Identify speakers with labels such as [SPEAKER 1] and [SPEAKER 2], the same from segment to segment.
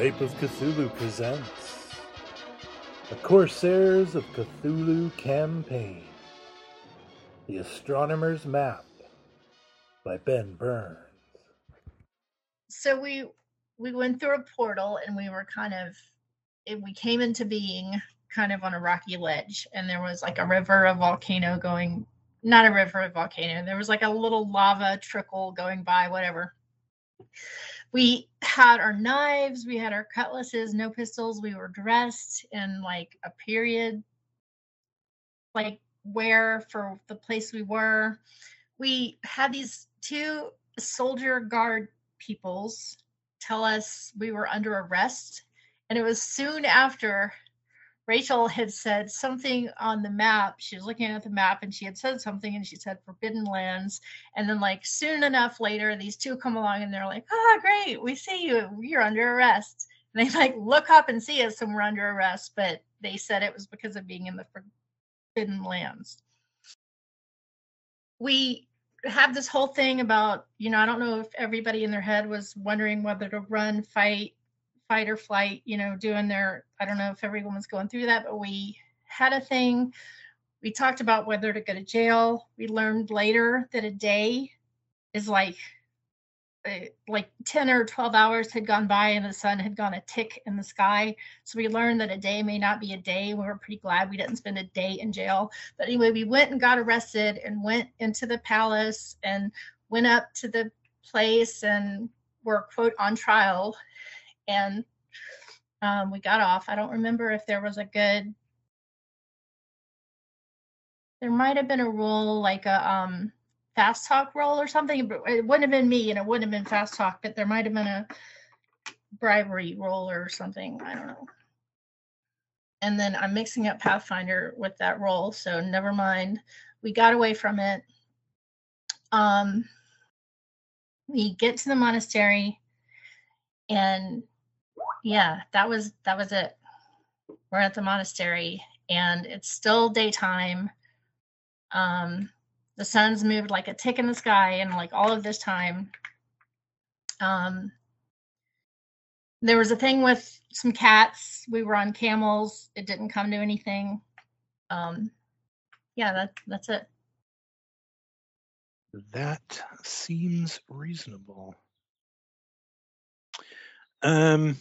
[SPEAKER 1] Skype of Cthulhu presents Corsairs of Cthulhu Campaign. The Astronomer's Map by Ben Burns.
[SPEAKER 2] so we we went through a portal and we were kind of we came into being kind of on a rocky ledge and there was like a river a volcano going not a river a volcano. There was like a little lava trickle going by whatever we had our knives we had our cutlasses no pistols we were dressed in like a period like wear for the place we were we had these two soldier guard peoples tell us we were under arrest. And it was soon after Rachel had said something on the map. She was looking at the map and she had said something and she said Forbidden Lands. And then, like, soon enough later, these two come along and they're like, oh, great, we see you. You're under arrest. And they like look up and see us and we're under arrest. But they said it was because of being in the Forbidden Lands. We have this whole thing about you know i don't know if everybody in their head was wondering whether to run fight fight or flight you know doing their i don't know if everyone was going through that but we had a thing. We talked about whether to go to jail. We learned later that a day is like uh, like 10 or 12 hours had gone by and the sun had gone a tick in the sky. So we learned that a day may not be a day. We were pretty glad we didn't spend a day in jail. But anyway we went and got arrested and went into the palace and went up to the place and were quote on trial and um, we got off. I don't remember if there was a good there might have been a rule like a um fast talk roll or something but it wouldn't have been me and it wouldn't have been fast talk but there might have been a bribery roll or something i don't know. And then i'm mixing up pathfinder with that roll so never mind. We got away from it. Um we get to the monastery and yeah that was that was it. We're at the monastery and it's still daytime. Um the sun's moved like a tick in the sky and like all of this time. Um there was a thing with some cats. We were on camels. It didn't come to anything. Um yeah that that's it.
[SPEAKER 3] That seems reasonable. Um,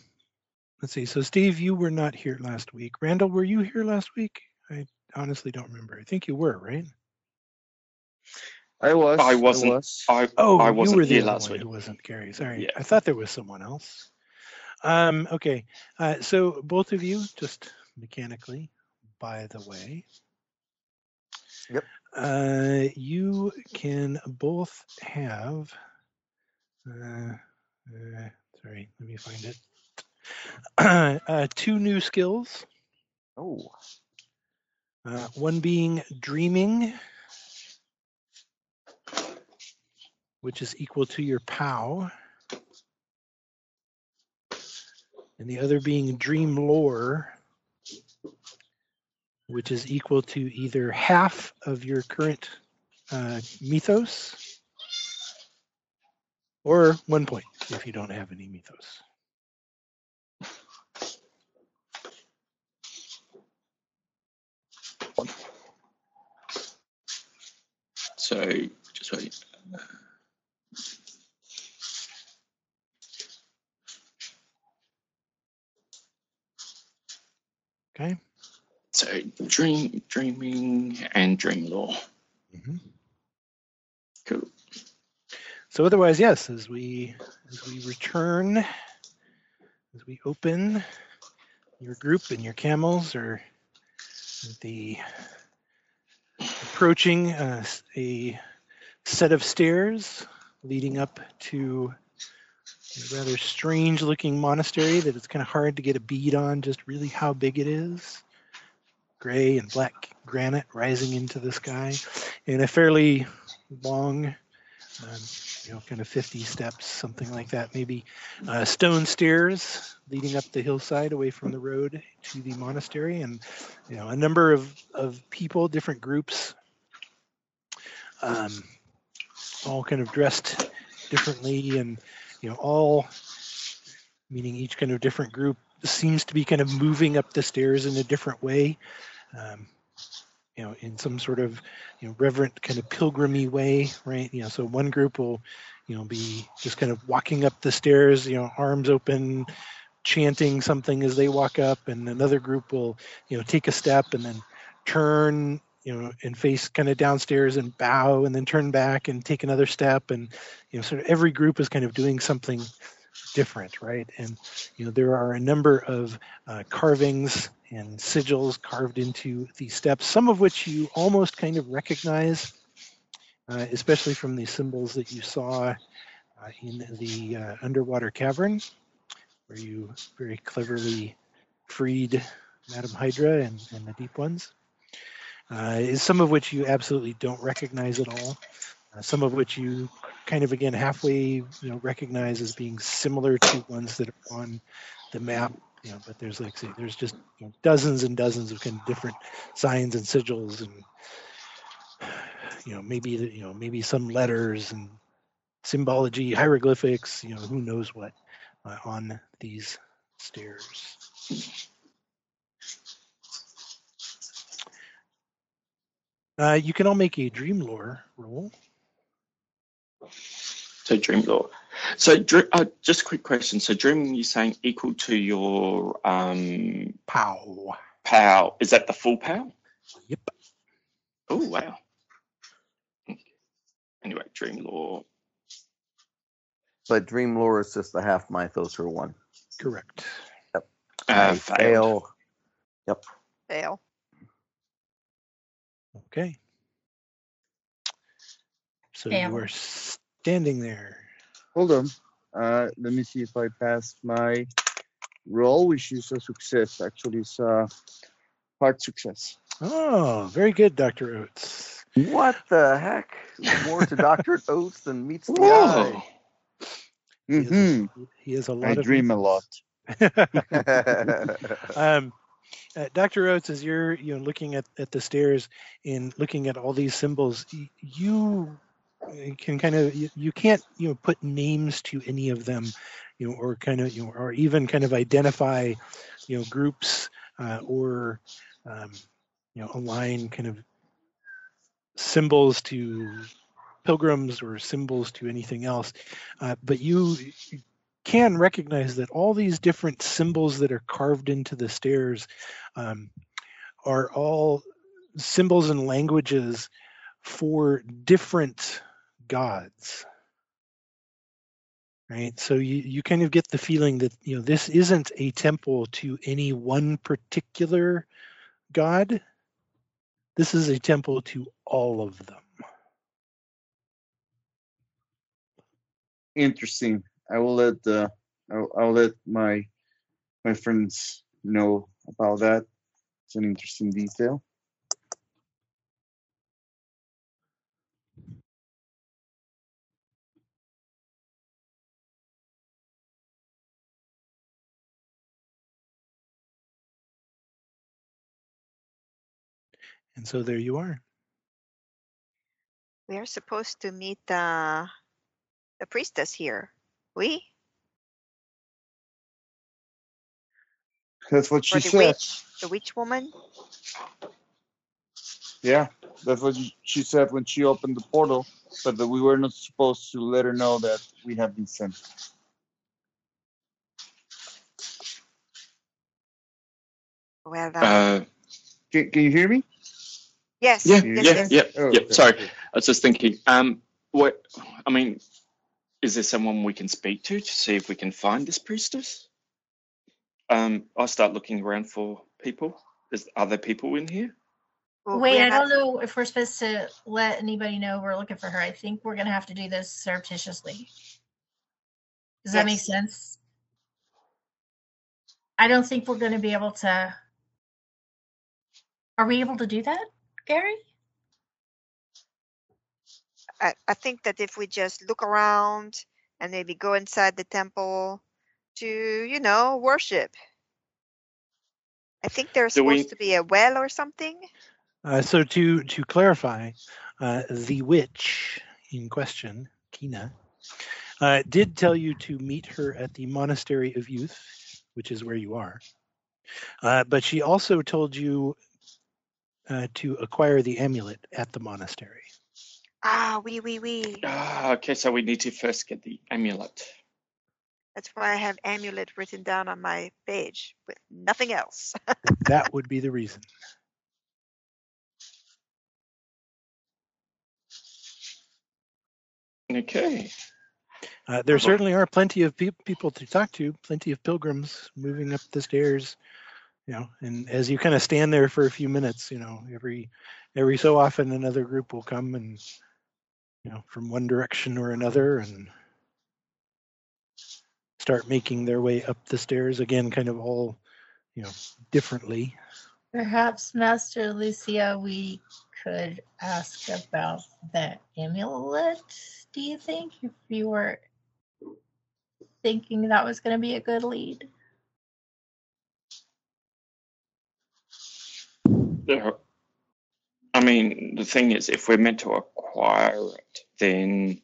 [SPEAKER 3] let's see. So, Steve, you were not here last week. Randall, were you here last week? I honestly don't remember. I think you were, right?
[SPEAKER 4] I was.
[SPEAKER 5] I wasn't.
[SPEAKER 4] was.
[SPEAKER 5] I,
[SPEAKER 3] Oh,
[SPEAKER 5] I
[SPEAKER 3] you
[SPEAKER 5] wasn't
[SPEAKER 3] were the
[SPEAKER 5] here last
[SPEAKER 3] one
[SPEAKER 5] week.
[SPEAKER 3] who wasn't Gary. Sorry,
[SPEAKER 5] Yeah.
[SPEAKER 3] I thought there was someone else. Um, okay, uh, so both of you, just mechanically, by the way.
[SPEAKER 4] Yep.
[SPEAKER 3] Uh, you can both have. Uh, uh, sorry, let me find it. uh, two new skills.
[SPEAKER 4] Oh,
[SPEAKER 3] Uh, one being dreaming, which is equal to your POW, and the other being dream lore, which is equal to either half of your current uh, mythos or one point if you don't have any mythos.
[SPEAKER 5] So just wait.
[SPEAKER 3] Okay.
[SPEAKER 5] So dream, dreaming, and dream lore.
[SPEAKER 3] Mhm.
[SPEAKER 5] Cool.
[SPEAKER 3] So otherwise, yes, as we as we return, as we open, your group and your camels are the approaching uh, a set of stairs leading up to a rather strange looking monastery that it's kind of hard to get a bead on just really how big it is. gray and black granite rising into the sky in a fairly long, um, you know, kind of 50 steps, something like that, maybe uh, stone stairs leading up the hillside away from the road to the monastery, and you know, a number of, of people, different groups, um, all kind of dressed differently, and you know, all meaning each kind of different group seems to be kind of moving up the stairs in a different way. Um, you know, in some sort of you know reverent kind of pilgrimy way, right? You know, so one group will you know be just kind of walking up the stairs, you know, arms open, chanting something as they walk up, and another group will you know take a step and then turn you know and face kind of downstairs and bow and then turn back and take another step. And you know sort of every group is kind of doing something different right? And you know there are a number of uh, carvings and sigils carved into these steps some of which you almost kind of recognize uh, especially from the symbols that you saw uh, in the uh, underwater cavern where you very cleverly freed madam hydra and, and the deep ones uh, some of which you absolutely don't recognize at all. Uh, some of which you kind of again halfway you know recognize as being similar to ones that are on the map you know but there's like say there's just you know, dozens and dozens of kind of different signs and sigils and you know maybe you know maybe some letters and symbology hieroglyphics you know who knows what uh, on these stairs uh, you can all make a dream lore roll
[SPEAKER 5] So dream lore. So dr- uh, just a quick question. So dream, you're saying equal to your um,
[SPEAKER 3] pow
[SPEAKER 5] pow. Is that the full pow?
[SPEAKER 3] yep
[SPEAKER 5] Oh wow. Anyway, dream lore.
[SPEAKER 4] But Dream Lore is just the half mythos or one.
[SPEAKER 3] correct Yep.
[SPEAKER 5] Uh,
[SPEAKER 4] I
[SPEAKER 5] failed.
[SPEAKER 4] fail.
[SPEAKER 6] Fail.
[SPEAKER 3] Okay. So
[SPEAKER 2] Fail.
[SPEAKER 3] you are standing there.
[SPEAKER 7] Hold on. Uh, let me see if I pass my roll, which is a success. Actually, it's a hard success.
[SPEAKER 3] Oh, very good, Dr. Oates.
[SPEAKER 4] What the heck? More to Dr. Oates than meets the
[SPEAKER 5] Whoa.
[SPEAKER 3] He has,
[SPEAKER 7] hmm
[SPEAKER 3] he has a lot
[SPEAKER 7] I
[SPEAKER 3] of
[SPEAKER 7] dream a lot.
[SPEAKER 3] um, uh, Dr. Oates, as you're you know looking at, at the stairs and looking at all these symbols, you can kind of you, you can't you know put names to any of them, you know, or kind of you know, or even kind of identify you know groups uh, or um, you know align kind of symbols to pilgrims or symbols to anything else, uh, but you can recognize that all these different symbols that are carved into the stairs um, are all symbols and languages for different gods. Right? So you, you kind of get the feeling that you know this isn't a temple to any one particular god. This is a temple to all of them.
[SPEAKER 7] Interesting. I will let the I'll, I'll let my my friends know about that. It's an interesting detail.
[SPEAKER 3] and so there you are
[SPEAKER 6] We are supposed to meet the the priestess here. We
[SPEAKER 7] That's what
[SPEAKER 6] or
[SPEAKER 7] she
[SPEAKER 6] the
[SPEAKER 7] said.
[SPEAKER 6] witch, the witch woman.
[SPEAKER 7] Yeah, that's what she said when she opened the portal. But that we were not supposed to let her know that we have been sent.
[SPEAKER 6] Well, uh,
[SPEAKER 5] Uh,
[SPEAKER 7] Can, can you hear me?
[SPEAKER 6] yes,
[SPEAKER 5] yeah,
[SPEAKER 6] yes,
[SPEAKER 5] yeah,
[SPEAKER 6] yes.
[SPEAKER 5] yeah,
[SPEAKER 7] Oh,
[SPEAKER 5] yeah.
[SPEAKER 7] okay,
[SPEAKER 5] Sorry. I was just thinking. Um, what? I mean, is there someone we can speak to to see if we can find this priestess? Um, I'll start looking around for people. Is are there people in here?
[SPEAKER 6] Well,
[SPEAKER 2] Wait, I don't know if we're supposed to let anybody know we're looking for her. I think we're gonna have to do this surreptitiously. Does that make sense? I don't think we're gonna be able to Are we able to do that, Gary?
[SPEAKER 6] I, I think that if we just look around and maybe go inside the temple to, you know, worship. I think there's
[SPEAKER 5] Do we-
[SPEAKER 6] supposed to be a well or something.
[SPEAKER 3] Uh, so to to clarify, uh, the witch in question, Kina, uh, did tell you to meet her at the Monastery of Youth, which is where you are. Uh, but she also told you uh, to acquire the amulet at the monastery.
[SPEAKER 6] Ah, wee wee wee.
[SPEAKER 5] Ah, okay, so we need to first get the amulet.
[SPEAKER 6] That's why I have amulet written down on my page with nothing else.
[SPEAKER 3] That would be the reason.
[SPEAKER 5] Okay.
[SPEAKER 3] Uh, there certainly are plenty of peop people to talk to, plenty of pilgrims moving up the stairs, you know. And as you kind of stand there for a few minutes, you know, every every so often another group will come and, you know, from one direction or another, and start making their way up the stairs again, kind of all, you know, differently.
[SPEAKER 2] Perhaps, Master Lucia, we could ask about that amulet. Do you think if you were thinking that was going to be a good lead?
[SPEAKER 5] Yeah. I mean, the thing is, if we're meant to acquire it, then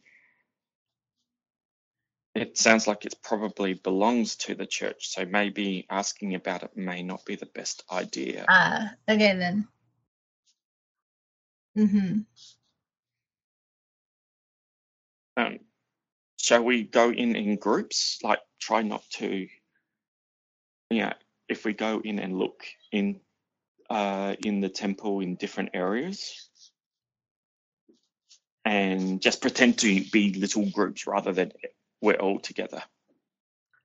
[SPEAKER 5] it sounds like it probably belongs to the church. So maybe asking about it may not be the best idea.
[SPEAKER 2] Ah, okay then. Mm-hmm.
[SPEAKER 5] Um, shall we go in in groups? Like, try not to. Yeah, if we go in and look in uh, in the temple in different areas, and just pretend to be little groups rather than we're all together.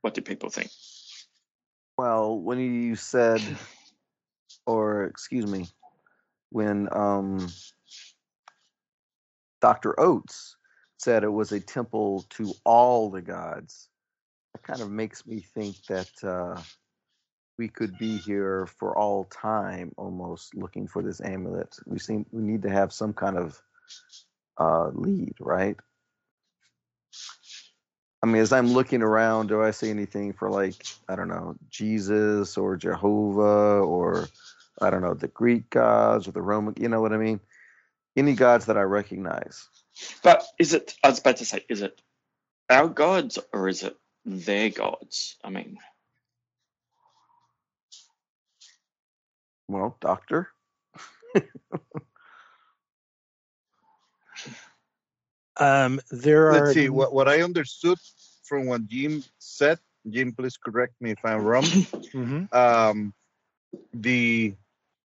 [SPEAKER 5] What do people think?
[SPEAKER 4] Well, when you said, or excuse me, when um, Dr. Oates said it was a temple to all the gods, that kind of makes me think that uh, we could be here for all time, almost looking for this amulet. We seem we need to have some kind of uh, lead, right? I mean, as I'm looking around, do I see anything for like I don't know Jesus or Jehovah or I don't know the Greek gods or the Roman? You know what I mean? Any gods that I recognize?
[SPEAKER 5] But is it? I was about to say, is it our gods or is it their gods? I mean,
[SPEAKER 4] Well, Doctor.
[SPEAKER 3] Um, there are.
[SPEAKER 7] Let's see. What what I understood from what Jim said. Jim, please correct me if I'm wrong.
[SPEAKER 3] Mhm.
[SPEAKER 7] um, the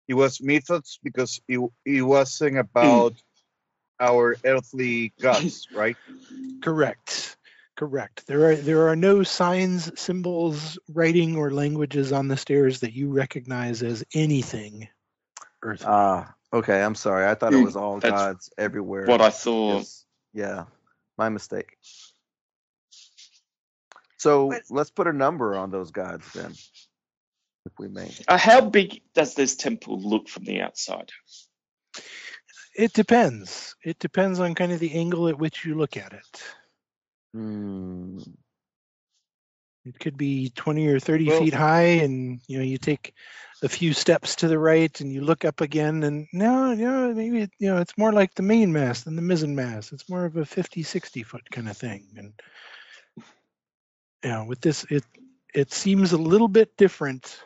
[SPEAKER 7] it was mythos because it, it wasn't about our earthly gods, right?
[SPEAKER 3] Correct. Correct. There are there are no signs, symbols, writing, or languages on the stairs that you recognize as anything earthly.
[SPEAKER 4] Ah, okay. I'm sorry. I thought it was all
[SPEAKER 5] That's
[SPEAKER 4] gods everywhere.
[SPEAKER 5] what I saw.
[SPEAKER 4] Yes. Yeah, my mistake. So
[SPEAKER 6] But-
[SPEAKER 4] let's put a number on those gods then, if we may.
[SPEAKER 5] Uh, how big does this temple look from the outside?
[SPEAKER 3] It depends. It depends on kind of the angle at which you look at it.
[SPEAKER 4] Hmm.
[SPEAKER 3] It could be 20 or 30
[SPEAKER 7] Well-
[SPEAKER 3] feet high, and you know you take a few steps to the right, and you look up again, and no, no, maybe it, you know it's more like the main mast than the mizzen mast. It's more of a 50, 60 foot kind of thing, and you know with this, it it seems a little bit different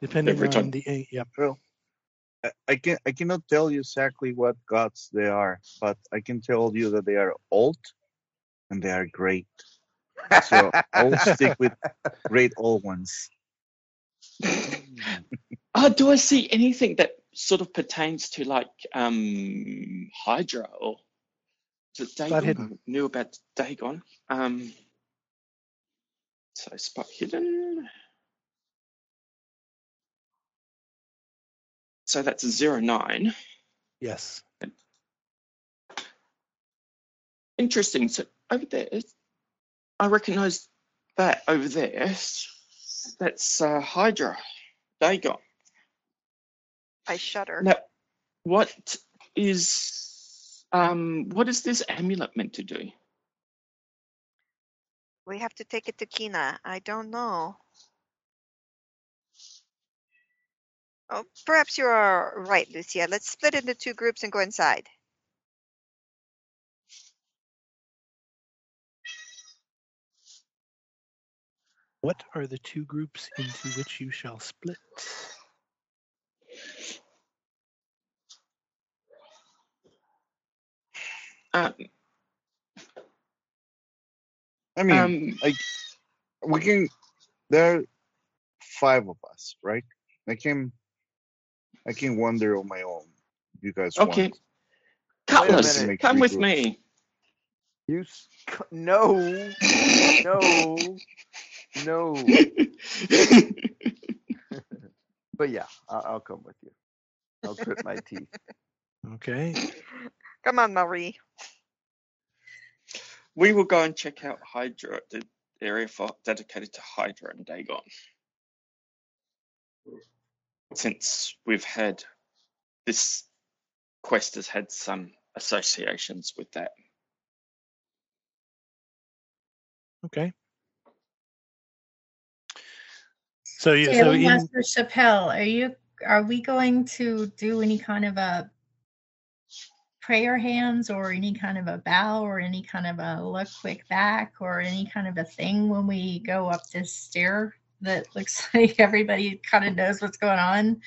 [SPEAKER 3] depending
[SPEAKER 5] Every
[SPEAKER 3] on
[SPEAKER 5] time.
[SPEAKER 3] the a- yep.
[SPEAKER 7] I- I can I cannot tell you exactly what gods they are, but I can tell you that they are old and they are great. So I will stick with great old ones.
[SPEAKER 5] Oh, do I see anything that sort of pertains to like um Hydra or is it Dagon?
[SPEAKER 3] hidden.
[SPEAKER 5] Knew about Dagon. Um, so spot hidden. So that's zero nine.
[SPEAKER 3] Yes.
[SPEAKER 5] Interesting. So over there, I recognise that over there. That's uh, Hydra, Dagon.
[SPEAKER 6] I shudder.
[SPEAKER 5] Now, what is um what is this amulet meant to do?
[SPEAKER 6] We have to take it to Kina. I don't know. Oh, perhaps you are right, Lucia. Let's split into two groups and go inside.
[SPEAKER 3] What are the two groups into which you shall split?
[SPEAKER 5] Um,
[SPEAKER 7] I mean,
[SPEAKER 5] um
[SPEAKER 7] like we can. There are five of us, right? I can. I can wander on my own. You guys
[SPEAKER 5] okay.
[SPEAKER 7] want?
[SPEAKER 5] Cutlass,
[SPEAKER 4] minute.
[SPEAKER 5] come with
[SPEAKER 7] three
[SPEAKER 5] me.
[SPEAKER 4] You s- c- no, no, no. But yeah, I'll, I'll come with you. I'll grit my teeth.
[SPEAKER 3] Okay.
[SPEAKER 6] Come on, Marie.
[SPEAKER 5] we will go and check out Hydra, the area for dedicated to Hydra and Dagon. Since we've had this quest has had some associations with that.
[SPEAKER 3] Okay. So you so
[SPEAKER 2] Sailing
[SPEAKER 3] in
[SPEAKER 2] Master Chappelle, are you are we going to do any kind of a prayer hands or any kind of a bow or any kind of a look quick back or any kind of a thing when we go up this stair that looks like everybody kind of knows what's going on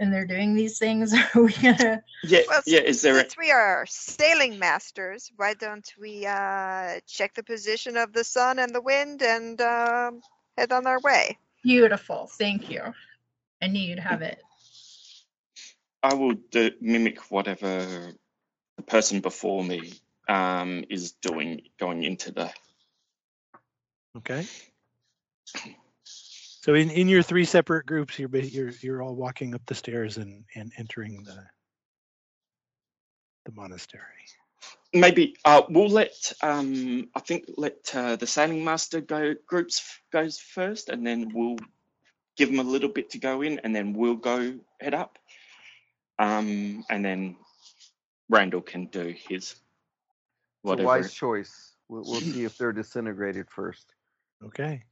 [SPEAKER 2] and they're doing these things? Are we gonna
[SPEAKER 5] Yeah,
[SPEAKER 6] Well,
[SPEAKER 5] yeah. Is there a,
[SPEAKER 6] Since we are sailing masters, why don't we uh, check the position of the sun and the wind and um, head on our way?
[SPEAKER 2] Beautiful? Thank you. I knew you'd have it.
[SPEAKER 5] I will do, mimic whatever the person before me um, is doing, going into the.
[SPEAKER 3] okay. So in, in your three separate groups, you're you're you're all walking up the stairs and, and entering the the monastery.
[SPEAKER 5] Maybe uh, we'll let um, I think let uh, the sailing master go groups goes first, and then we'll give them a little bit to go in, and then we'll go head up, um, and then Randall can do his
[SPEAKER 4] It's a
[SPEAKER 5] whatever.
[SPEAKER 4] wise choice. We'll, we'll see if they're disintegrated first.
[SPEAKER 3] Okay.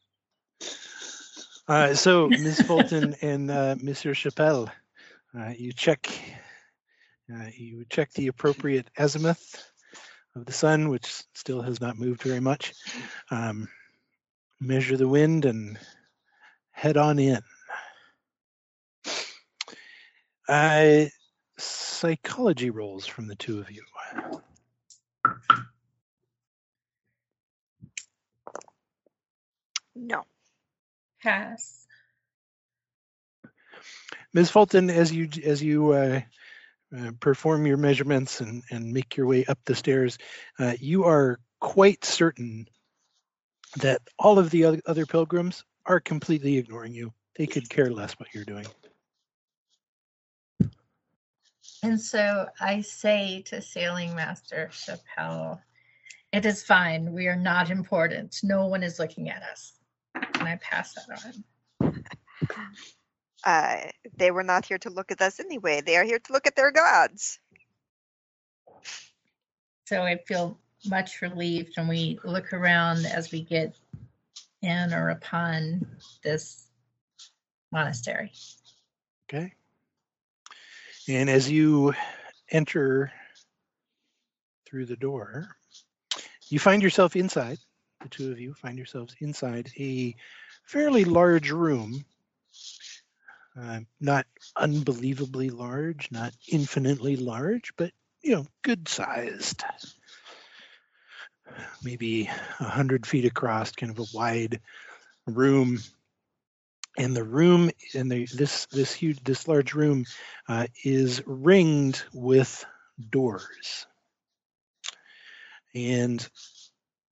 [SPEAKER 3] Uh, so Ms. Fulton and uh, Monsieur Chappelle, uh, you check uh, you check the appropriate azimuth of the sun, which still has not moved very much. Um, measure the wind and head on in. Uh, psychology rolls from the two of you.
[SPEAKER 6] No.
[SPEAKER 2] Pass.
[SPEAKER 3] Ms. Fulton, as you as you uh, uh, perform your measurements and, and make your way up the stairs, uh, you are quite certain that all of the other, other pilgrims are completely ignoring you. They could care less what you're doing.
[SPEAKER 2] And so I say to Sailing Master Chappelle, it is fine. We are not important. No one is looking at us. And I pass that on.
[SPEAKER 6] Uh, they were not here to look at us anyway. They are here to look at their gods.
[SPEAKER 2] So I feel much relieved when we look around as we get in or upon this monastery.
[SPEAKER 3] Okay. And as you enter through the door, you find yourself inside. The two of you find yourselves inside a fairly large room. Uh, not unbelievably large, not infinitely large, but you know, good sized. Maybe a hundred feet across, kind of a wide room. And the room, and this this huge, this large room, uh, is ringed with doors. And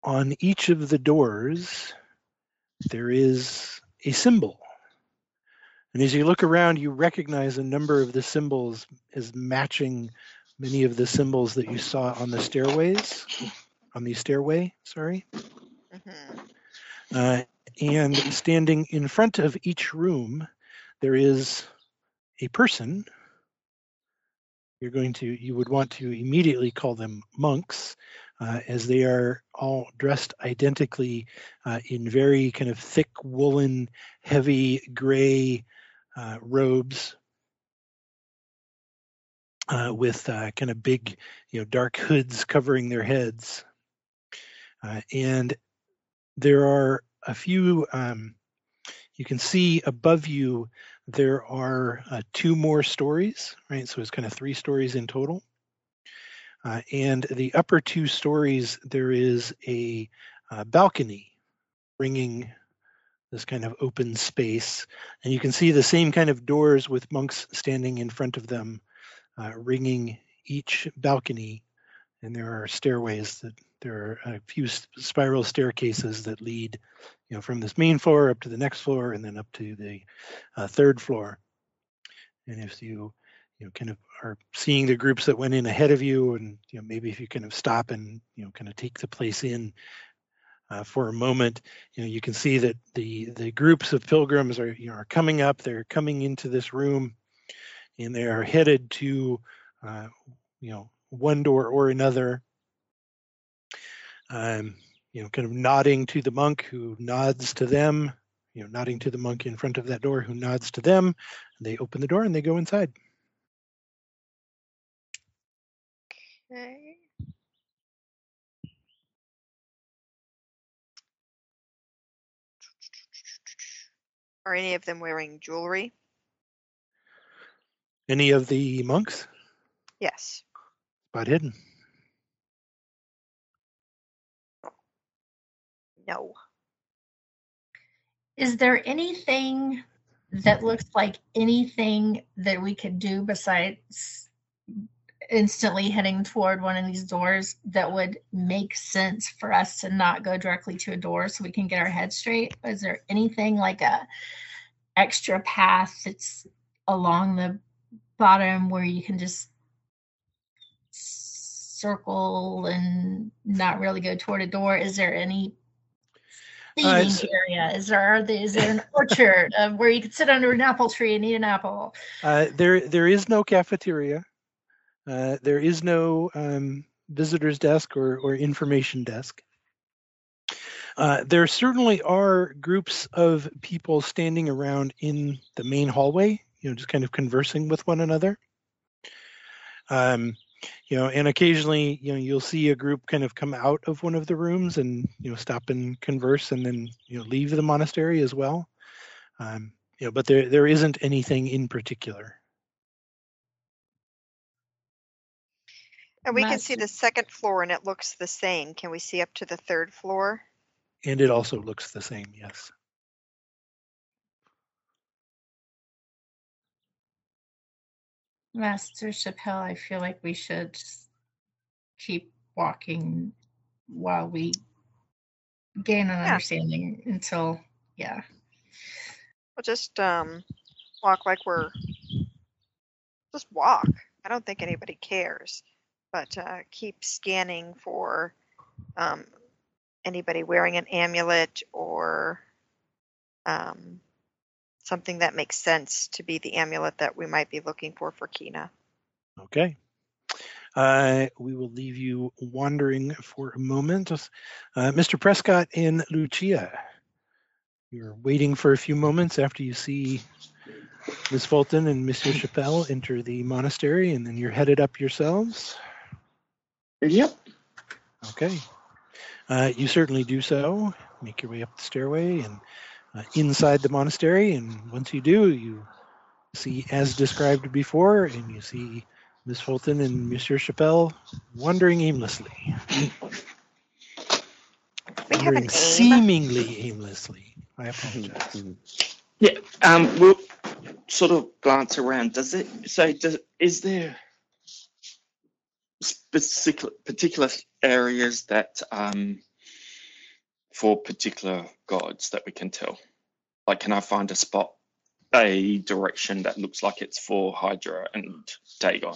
[SPEAKER 3] on each of the doors, there is a symbol. And as you look around, you recognize a number of the symbols as matching many of the symbols that you saw on the stairways, on the stairway, sorry.
[SPEAKER 6] hmm
[SPEAKER 3] Uh, and standing in front of each room, there is a person you're going to you would want to immediately call them monks, uh, as they are all dressed identically uh, in very kind of thick woolen, heavy gray uh, robes uh, with uh, kind of big, you know, dark hoods covering their heads. Uh, and there are a few, um, you can see above you, there are uh, two more stories, right? So it's kind of three stories in total. Uh, and the upper two stories, there is a uh, balcony bringing this kind of open space. And you can see the same kind of doors with monks standing in front of them uh, ringing each balcony, and there are stairways that there are a few spiral staircases that lead, you know, from this main floor up to the next floor and then up to the uh, third floor. And if you, you know, kind of are seeing the groups that went in ahead of you, and you know, maybe if you kind of stop and you know, kind of take the place in uh, for a moment, you know, you can see that the the groups of pilgrims are you know are coming up. They're coming into this room and they are headed to, uh, you know, one door or another. Um, you know, kind of nodding to the monk who nods to them, you know, nodding to the monk in front of that door who nods to them. They open the door and they go inside.
[SPEAKER 6] Okay. Are any of them wearing jewelry?
[SPEAKER 3] Any of the monks?
[SPEAKER 6] Yes.
[SPEAKER 3] Spot hidden.
[SPEAKER 6] No.
[SPEAKER 2] Is there anything that looks like anything that we could do besides instantly heading toward one of these doors that would make sense for us to not go directly to a door so we can get our head straight? Is there anything like a extra path that's along the bottom where you can just circle and not really go toward a door? Is there any
[SPEAKER 3] Uh,
[SPEAKER 2] area? Is there is there an orchard of where you could sit under an apple tree and eat an apple?
[SPEAKER 3] Uh, there, there is no cafeteria. Uh, there is no um, visitor's desk or, or information desk. Uh, there certainly are groups of people standing around in the main hallway, you know, just kind of conversing with one another. Um, you know, and occasionally, you know, you'll see a group kind of come out of one of the rooms and you know stop and converse, and then you know leave the monastery as well. Um, you know, but there there isn't anything in particular.
[SPEAKER 6] And we can see the second floor and it looks the same. Can we see up to the third floor?
[SPEAKER 3] And it also looks the same, yes.
[SPEAKER 2] Master Chappelle, I feel like we should just keep walking while we gain an
[SPEAKER 6] Yeah.
[SPEAKER 2] understanding until yeah.
[SPEAKER 6] We'll just um walk like we're just walk. I don't think anybody cares. But uh, keep scanning for um, anybody wearing an amulet or um, something that makes sense to be the amulet that we might be looking for for Kina.
[SPEAKER 3] Okay. Uh, we will leave you wandering for a moment. Uh, Mr. Prescott and Lucia, you're waiting for a few moments after you see Miss Fulton and Monsieur Chappelle enter the monastery, and then you're headed up yourselves.
[SPEAKER 5] Yep.
[SPEAKER 3] Okay. Uh, you certainly do so. Make your way up the stairway and uh, inside the monastery. And once you do, you see, as described before, and you see Miss Fulton and Monsieur Chappelle wandering aimlessly.
[SPEAKER 6] We have an
[SPEAKER 3] Wandering
[SPEAKER 6] aim.
[SPEAKER 3] seemingly aimlessly. I apologize.
[SPEAKER 5] Yeah. Um. We'll sort of glance around. Does it say? Does is there specific particular areas that um for particular gods that we can tell? Like, can I find a spot, a direction that looks like it's for Hydra and Dagon?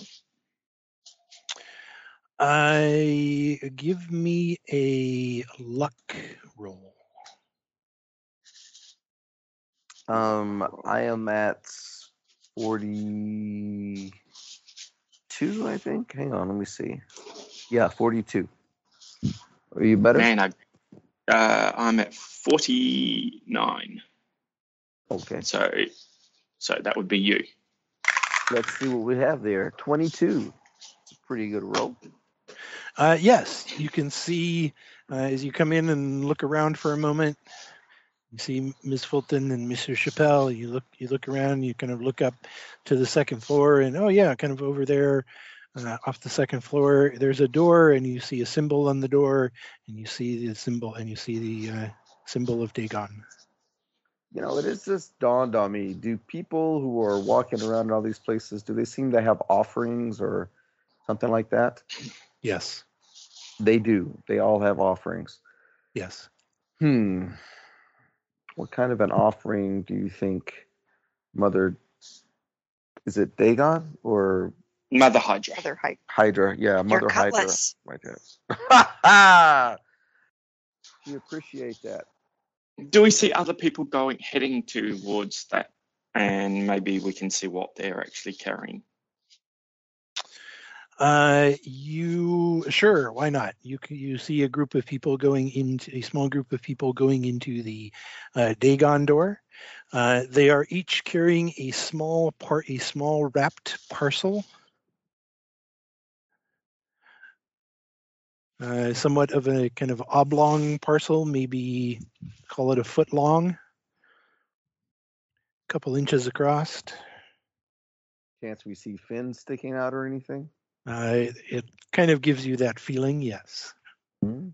[SPEAKER 3] I give me a luck roll.
[SPEAKER 4] Um, I am at 42. 42, I think. Hang on, let me see. Yeah, 42. Are you better?
[SPEAKER 5] Man, I, uh, I'm at 49.
[SPEAKER 4] Okay,
[SPEAKER 5] So, so that would be you.
[SPEAKER 4] let's see what we have there. 22. It's a pretty good roll.
[SPEAKER 3] Uh, yes, you can see uh, as you come in and look around for a moment. You see Miss Fulton and Mr. Chappelle. You look, you look around. You kind of look up to the second floor, and oh yeah, kind of over there, uh, off the second floor, there's a door, and you see a symbol on the door, and you see the symbol, and you see the uh, symbol of Dagon.
[SPEAKER 4] You know, it has just dawned on me. Do people who are walking around in all these places, do they seem to have offerings or something like that?
[SPEAKER 3] Yes,
[SPEAKER 4] They do. They all have offerings.
[SPEAKER 3] yes.
[SPEAKER 4] Hmm. What kind of an offering do you think Mother is it Dagon or
[SPEAKER 5] Mother Hydra.
[SPEAKER 6] Other height.
[SPEAKER 4] Hydra? Yeah, Mother Hydra.
[SPEAKER 6] cutlass.
[SPEAKER 4] Right there. we appreciate that.
[SPEAKER 5] Do we see other people going heading towards that? And maybe we can see what they're actually carrying.
[SPEAKER 3] Uh, you sure? Why not? You you see a group of people going into a small group of people going into the uh, Dagon door. Uh, they are each carrying a small part, a small wrapped parcel, uh, somewhat of a kind of oblong parcel, maybe call it a foot long, a couple inches across.
[SPEAKER 4] Chance we see fins sticking out or anything?
[SPEAKER 3] Uh, it kind of gives you that feeling, yes.
[SPEAKER 4] Hmm?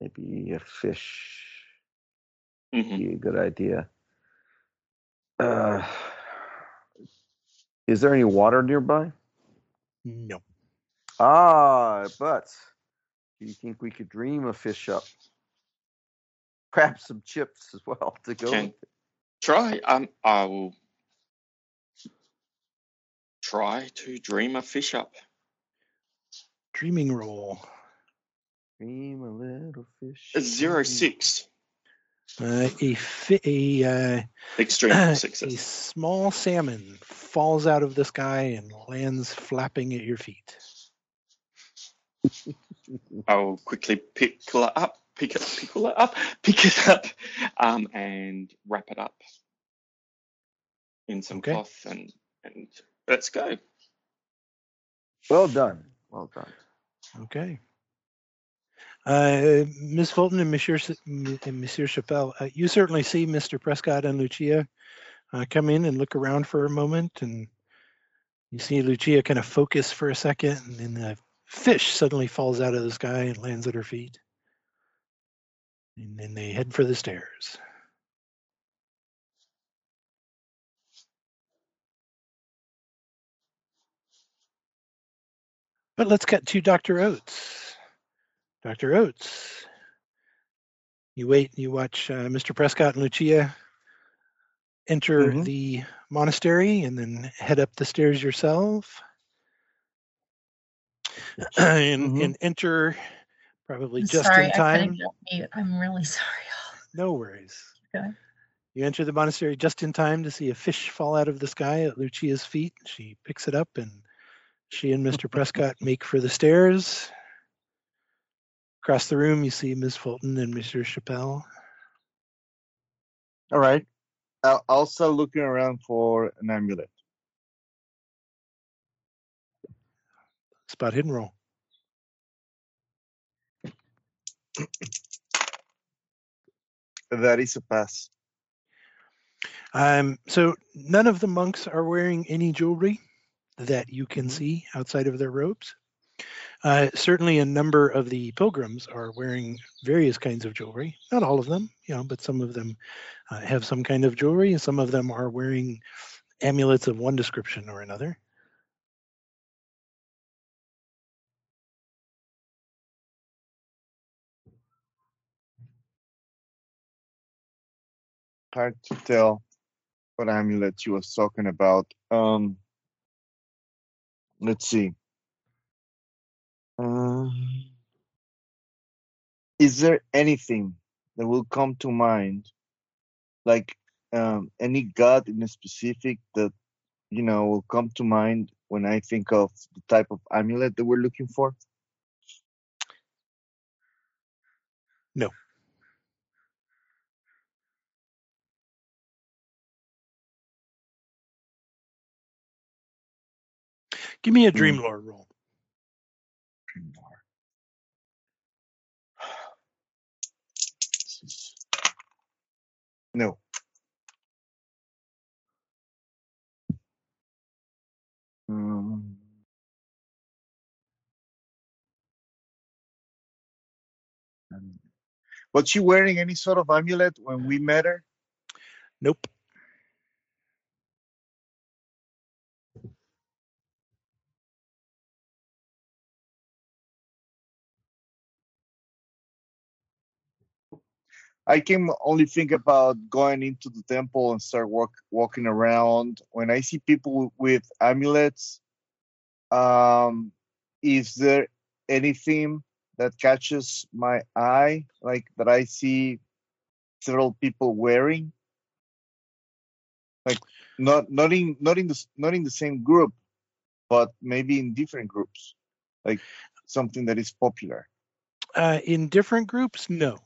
[SPEAKER 4] Maybe a fish
[SPEAKER 5] hmm
[SPEAKER 4] be a good idea. Uh, is there any water nearby?
[SPEAKER 3] No.
[SPEAKER 4] Ah, but do you think we could dream a fish up? Perhaps some chips as well to go.
[SPEAKER 5] Can
[SPEAKER 4] with it.
[SPEAKER 5] try. Um, I will try to dream a fish up.
[SPEAKER 3] Dreaming roll.
[SPEAKER 4] Dream a little fish.
[SPEAKER 5] A zero six.
[SPEAKER 3] Uh, a fi- a uh,
[SPEAKER 5] Extreme
[SPEAKER 3] a small salmon falls out of the sky and lands flapping at your feet.
[SPEAKER 5] I'll quickly pick it up, pick it, pickle it up, pick it up, um, and wrap it up in some
[SPEAKER 3] Okay.
[SPEAKER 5] cloth and and let's go.
[SPEAKER 4] Well done. Well done.
[SPEAKER 3] Okay. Uh, Ms. Fulton and Monsieur and Monsieur Chappelle, uh, you certainly see Mr. Prescott and Lucia uh, come in and look around for a moment, and you see Lucia kind of focus for a second, and then the fish suddenly falls out of the sky and lands at her feet. And then they head for the stairs. But let's get to Dr. Oates. Dr. Oates. You wait, you watch uh, Mr. Prescott and Lucia enter
[SPEAKER 7] Mhm.
[SPEAKER 3] the monastery and then head up the stairs yourself. and,
[SPEAKER 7] Mhm.
[SPEAKER 3] and enter probably
[SPEAKER 2] I'm
[SPEAKER 3] just
[SPEAKER 2] sorry,
[SPEAKER 3] in
[SPEAKER 2] I
[SPEAKER 3] time.
[SPEAKER 2] couldn't get mute. I'm really sorry.
[SPEAKER 3] No worries.
[SPEAKER 2] Okay.
[SPEAKER 3] You enter the monastery just in time to see a fish fall out of the sky at Lucia's feet. She picks it up and she and Mr. Prescott make for the stairs. Across the room, you see Miss Fulton and Mr. Chappelle.
[SPEAKER 7] All right. I'll, start looking around for an amulet.
[SPEAKER 3] Spot hidden roll.
[SPEAKER 7] That is a pass.
[SPEAKER 3] Um, so none of the monks are wearing any jewelry that you can
[SPEAKER 7] Mhm.
[SPEAKER 3] see outside of their robes. Uh, certainly, a number of the pilgrims are wearing various kinds of jewelry. Not all of them, you know, but some of them uh, have some kind of jewelry, and some of them are wearing amulets of one description or another.
[SPEAKER 7] Hard to tell what amulet you was talking about. Um, let's see. Um, is there anything that will come to mind, like um, any god in a specific that you know will come to mind when I think of the type of amulet that we're looking for?
[SPEAKER 3] No. Give me a dream
[SPEAKER 7] Hmm.
[SPEAKER 3] lore roll.
[SPEAKER 7] No. Hmm. Um, Was she wearing any sort of amulet when we met her?
[SPEAKER 3] Nope.
[SPEAKER 7] I can only think about going into the temple and start walk, walking around. When I see people with amulets, um, is there anything that catches my eye, like that I see several people wearing? Like not not in not in the not in the same group, but maybe in different groups, like something that is popular.
[SPEAKER 3] Uh, in different groups, no.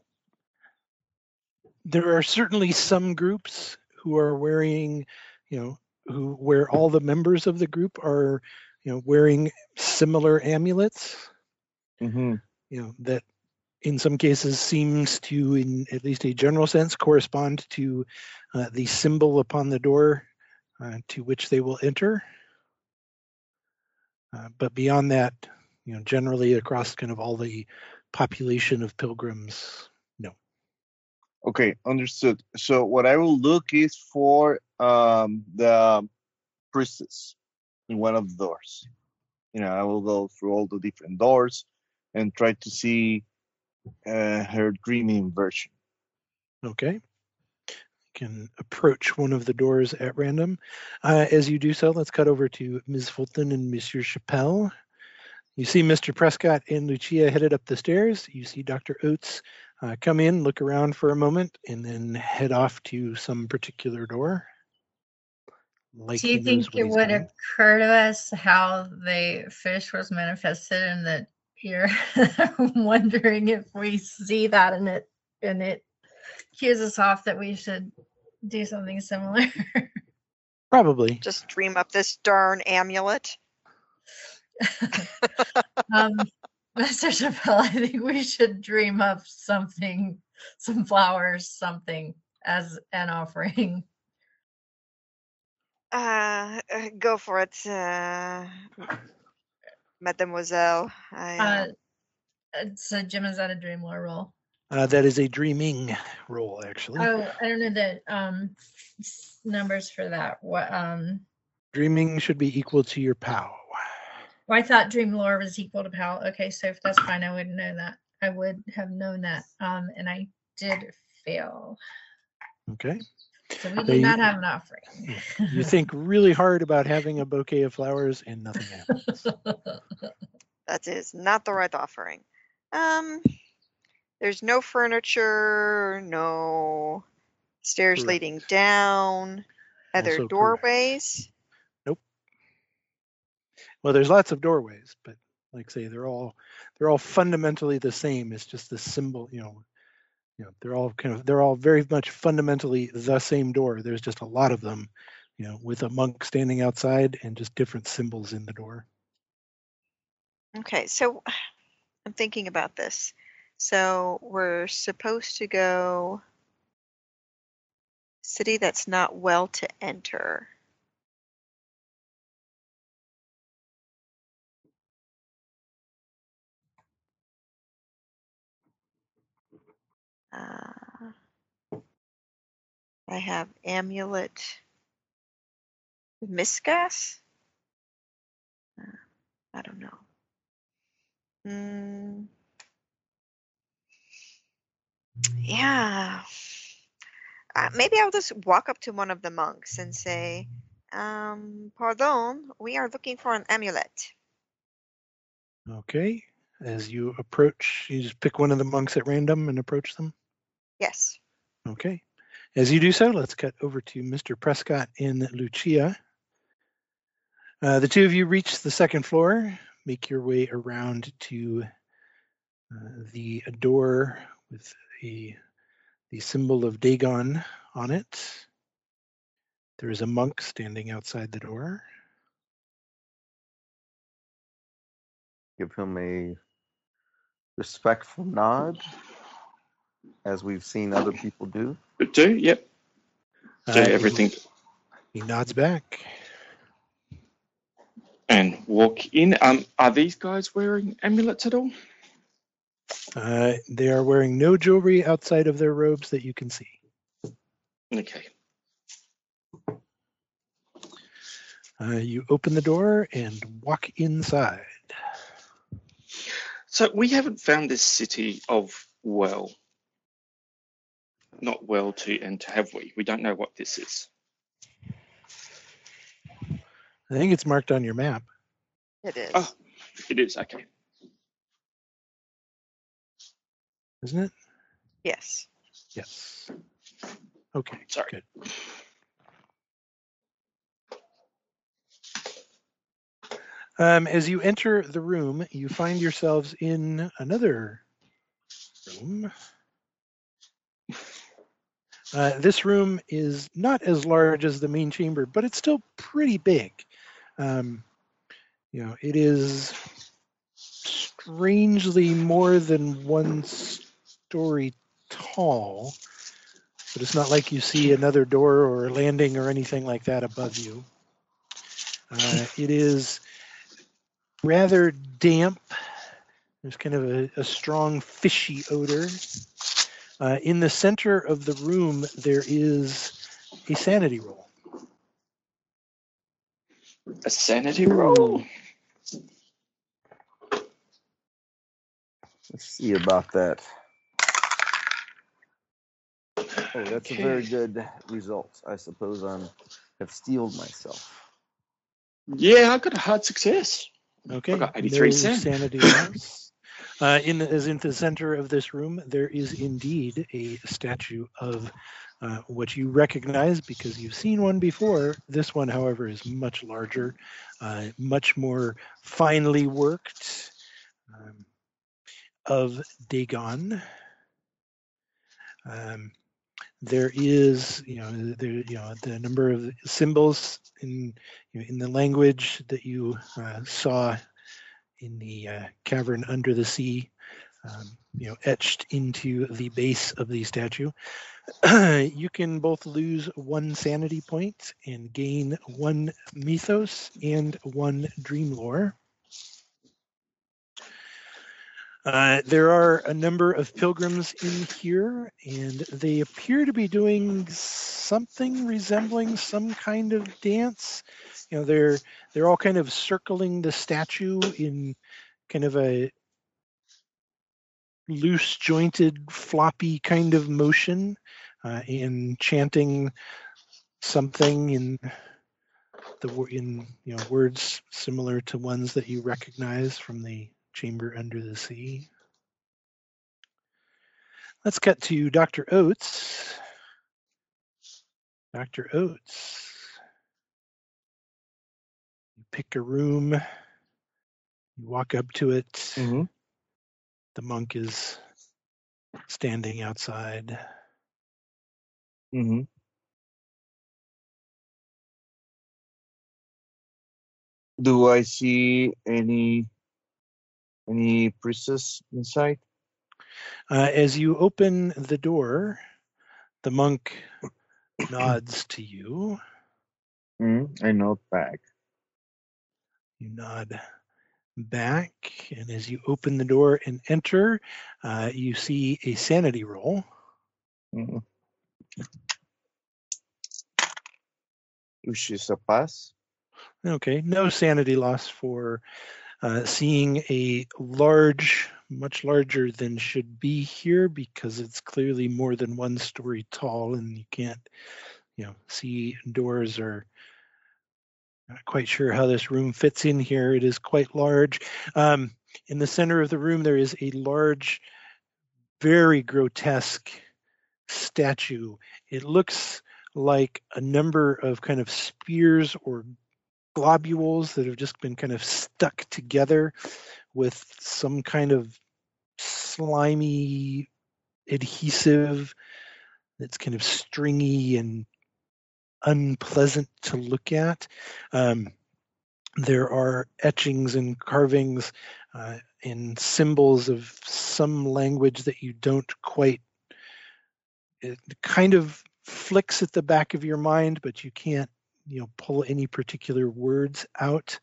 [SPEAKER 3] There are certainly some groups who are wearing, you know, who where all the members of the group are, you know, wearing similar amulets.
[SPEAKER 7] Mm-hmm.
[SPEAKER 3] You know that in some cases seems to, in at least a general sense, correspond to uh, the symbol upon the door uh, to which they will enter. Uh, but beyond that, you know, generally across kind of all the population of pilgrims.
[SPEAKER 7] Okay, understood. So what I will look is for um, the priestess in one of the doors. You know, I will go through all the different doors and try to see uh, her dreaming version.
[SPEAKER 3] Okay. You can approach one of the doors at random. Uh, as you do so, let's cut over to Ms. Fulton and Monsieur Chappelle. You see Mr. Prescott and Lucia headed up the stairs. You see Dr. Oates uh, come in, look around for a moment, and then head off to some particular door. Like
[SPEAKER 2] Do you think it would
[SPEAKER 3] doing.
[SPEAKER 2] occur to us how the fish was manifested and that you're wondering if we see that and it and it cues us off that we should do something similar?
[SPEAKER 3] Probably.
[SPEAKER 6] Just dream up this darn amulet.
[SPEAKER 2] um, Mr. Chappelle, I think we should dream up something, some flowers, something as an offering.
[SPEAKER 6] Uh, uh, go for it, uh, Mademoiselle. I, uh,
[SPEAKER 2] Uh, uh, so Jim is that a dream lore roll?
[SPEAKER 3] Uh, that is a dreaming roll, actually.
[SPEAKER 2] Oh, I don't know the um numbers for that. What um
[SPEAKER 3] Dreaming should be equal to your POW.
[SPEAKER 2] Well, I thought dream lore was equal to PAL. Okay, so if that's fine, I would know that. I would have known that. Um and I did fail.
[SPEAKER 3] Okay.
[SPEAKER 2] So we
[SPEAKER 3] So
[SPEAKER 2] do
[SPEAKER 3] you-
[SPEAKER 2] not have an offering.
[SPEAKER 3] You think really hard about having a bouquet of flowers and nothing happens.
[SPEAKER 6] that is not the right offering. Um, there's no furniture, no stairs
[SPEAKER 3] Correct.
[SPEAKER 6] leading down. other there
[SPEAKER 3] Also correct.
[SPEAKER 6] doorways?
[SPEAKER 3] Well, there's lots of doorways, but like say, they're all they're all fundamentally the same. It's just the symbol, you know. You know, they're all kind of they're all very much fundamentally the same door. There's just a lot of them, you know, with a monk standing outside and just different symbols in the door.
[SPEAKER 6] Okay, so I'm thinking about this. So we're supposed to go city that's not well to enter. Uh, I have amulet misgas. Uh, I don't know. Mm, yeah. Uh, maybe I'll just walk up to one of the monks and say, um, pardon, we are looking for an amulet.
[SPEAKER 3] Okay. As you approach, you just pick one of the monks at random and approach them.
[SPEAKER 6] Yes.
[SPEAKER 3] Okay. As you do so, let's cut over to Mr. Prescott and Lucia. Uh, the two of you reach the second floor, make your way around to uh, the door with a the symbol of Dagon on it. There is a monk standing outside the door.
[SPEAKER 4] Give him a respectful nod, as we've seen other people do.
[SPEAKER 5] Do yep. Do
[SPEAKER 3] Uh, he-
[SPEAKER 5] everything
[SPEAKER 3] He nods back.
[SPEAKER 5] and walk in. Um, are these guys wearing amulets at all?
[SPEAKER 3] Uh, they are wearing no jewelry outside of their robes that you can see.
[SPEAKER 5] Okay.
[SPEAKER 3] Uh, you open the door and walk inside.
[SPEAKER 5] So we haven't found this city of well. Not well to enter, have we? We don't know what this is.
[SPEAKER 3] I think it's marked on your map.
[SPEAKER 6] It is.
[SPEAKER 5] Oh. It is okay.
[SPEAKER 3] isn't it?
[SPEAKER 6] Yes.
[SPEAKER 3] Yes. Okay.
[SPEAKER 5] Sorry.
[SPEAKER 3] Good. Um, as you enter the room, you find yourselves in another room. Uh, this room is not as large as the main chamber, but it's still pretty big. Um, you know, it is strangely more than one story tall, but it's not like you see another door or a landing or anything like that above you. Uh, it is rather damp. There's kind of a, a strong fishy odor. Uh, in the center of the room, there is a sanity roll.
[SPEAKER 5] A sanity roll.
[SPEAKER 4] Let's see about that. Oh, that's a very good result. I suppose I'm have steeled myself.
[SPEAKER 5] Yeah, I got a hard success.
[SPEAKER 3] Okay.
[SPEAKER 5] I got 83
[SPEAKER 3] no
[SPEAKER 5] sen.
[SPEAKER 3] sanity loss. Uh, in as in the center of this room, there is indeed a statue of uh, what you recognize because you've seen one before. This one, however, is much larger, uh, much more finely worked. Um, of Dagon. Um, there is, you know, there, you know, the number of symbols in in the language that you uh, saw in the uh, cavern under the sea, um, you know, etched into the base of the statue. you can both lose one sanity point and gain one mythos and one dream lore. Uh, there are a number of pilgrims in here, and they appear to be doing something resembling some kind of dance. You know, they're they're all kind of circling the statue in kind of a loose jointed, floppy kind of motion, uh, and chanting something in the in you know words similar to ones that you recognize from the chamber under the sea. Let's cut to Dr. Oates. Dr. Oates. You pick a room, you walk up to it.
[SPEAKER 7] Mhm.
[SPEAKER 3] The monk is standing outside.
[SPEAKER 7] hmm Do I see any any priestess inside?
[SPEAKER 3] Uh, as you open the door, the monk nods to you.
[SPEAKER 7] Mm, I nod back.
[SPEAKER 3] You nod back, and as you open the door and enter, uh, you see a sanity roll.
[SPEAKER 7] Mm. Which is a pass.
[SPEAKER 3] Okay, no sanity loss for uh, seeing a large, much larger than should be here because it's clearly more than one story tall and you can't, you know, see doors or not quite sure how this room fits in here. It is quite large. Um, in the center of the room, there is a large, very grotesque statue. It looks like a number of kind of spears or globules that have just been kind of stuck together with some kind of slimy adhesive that's kind of stringy and unpleasant to look at. Um, there are etchings and carvings uh, and symbols of some language that you don't quite it kind of flicks at the back of your mind but you can't you know pull any particular words out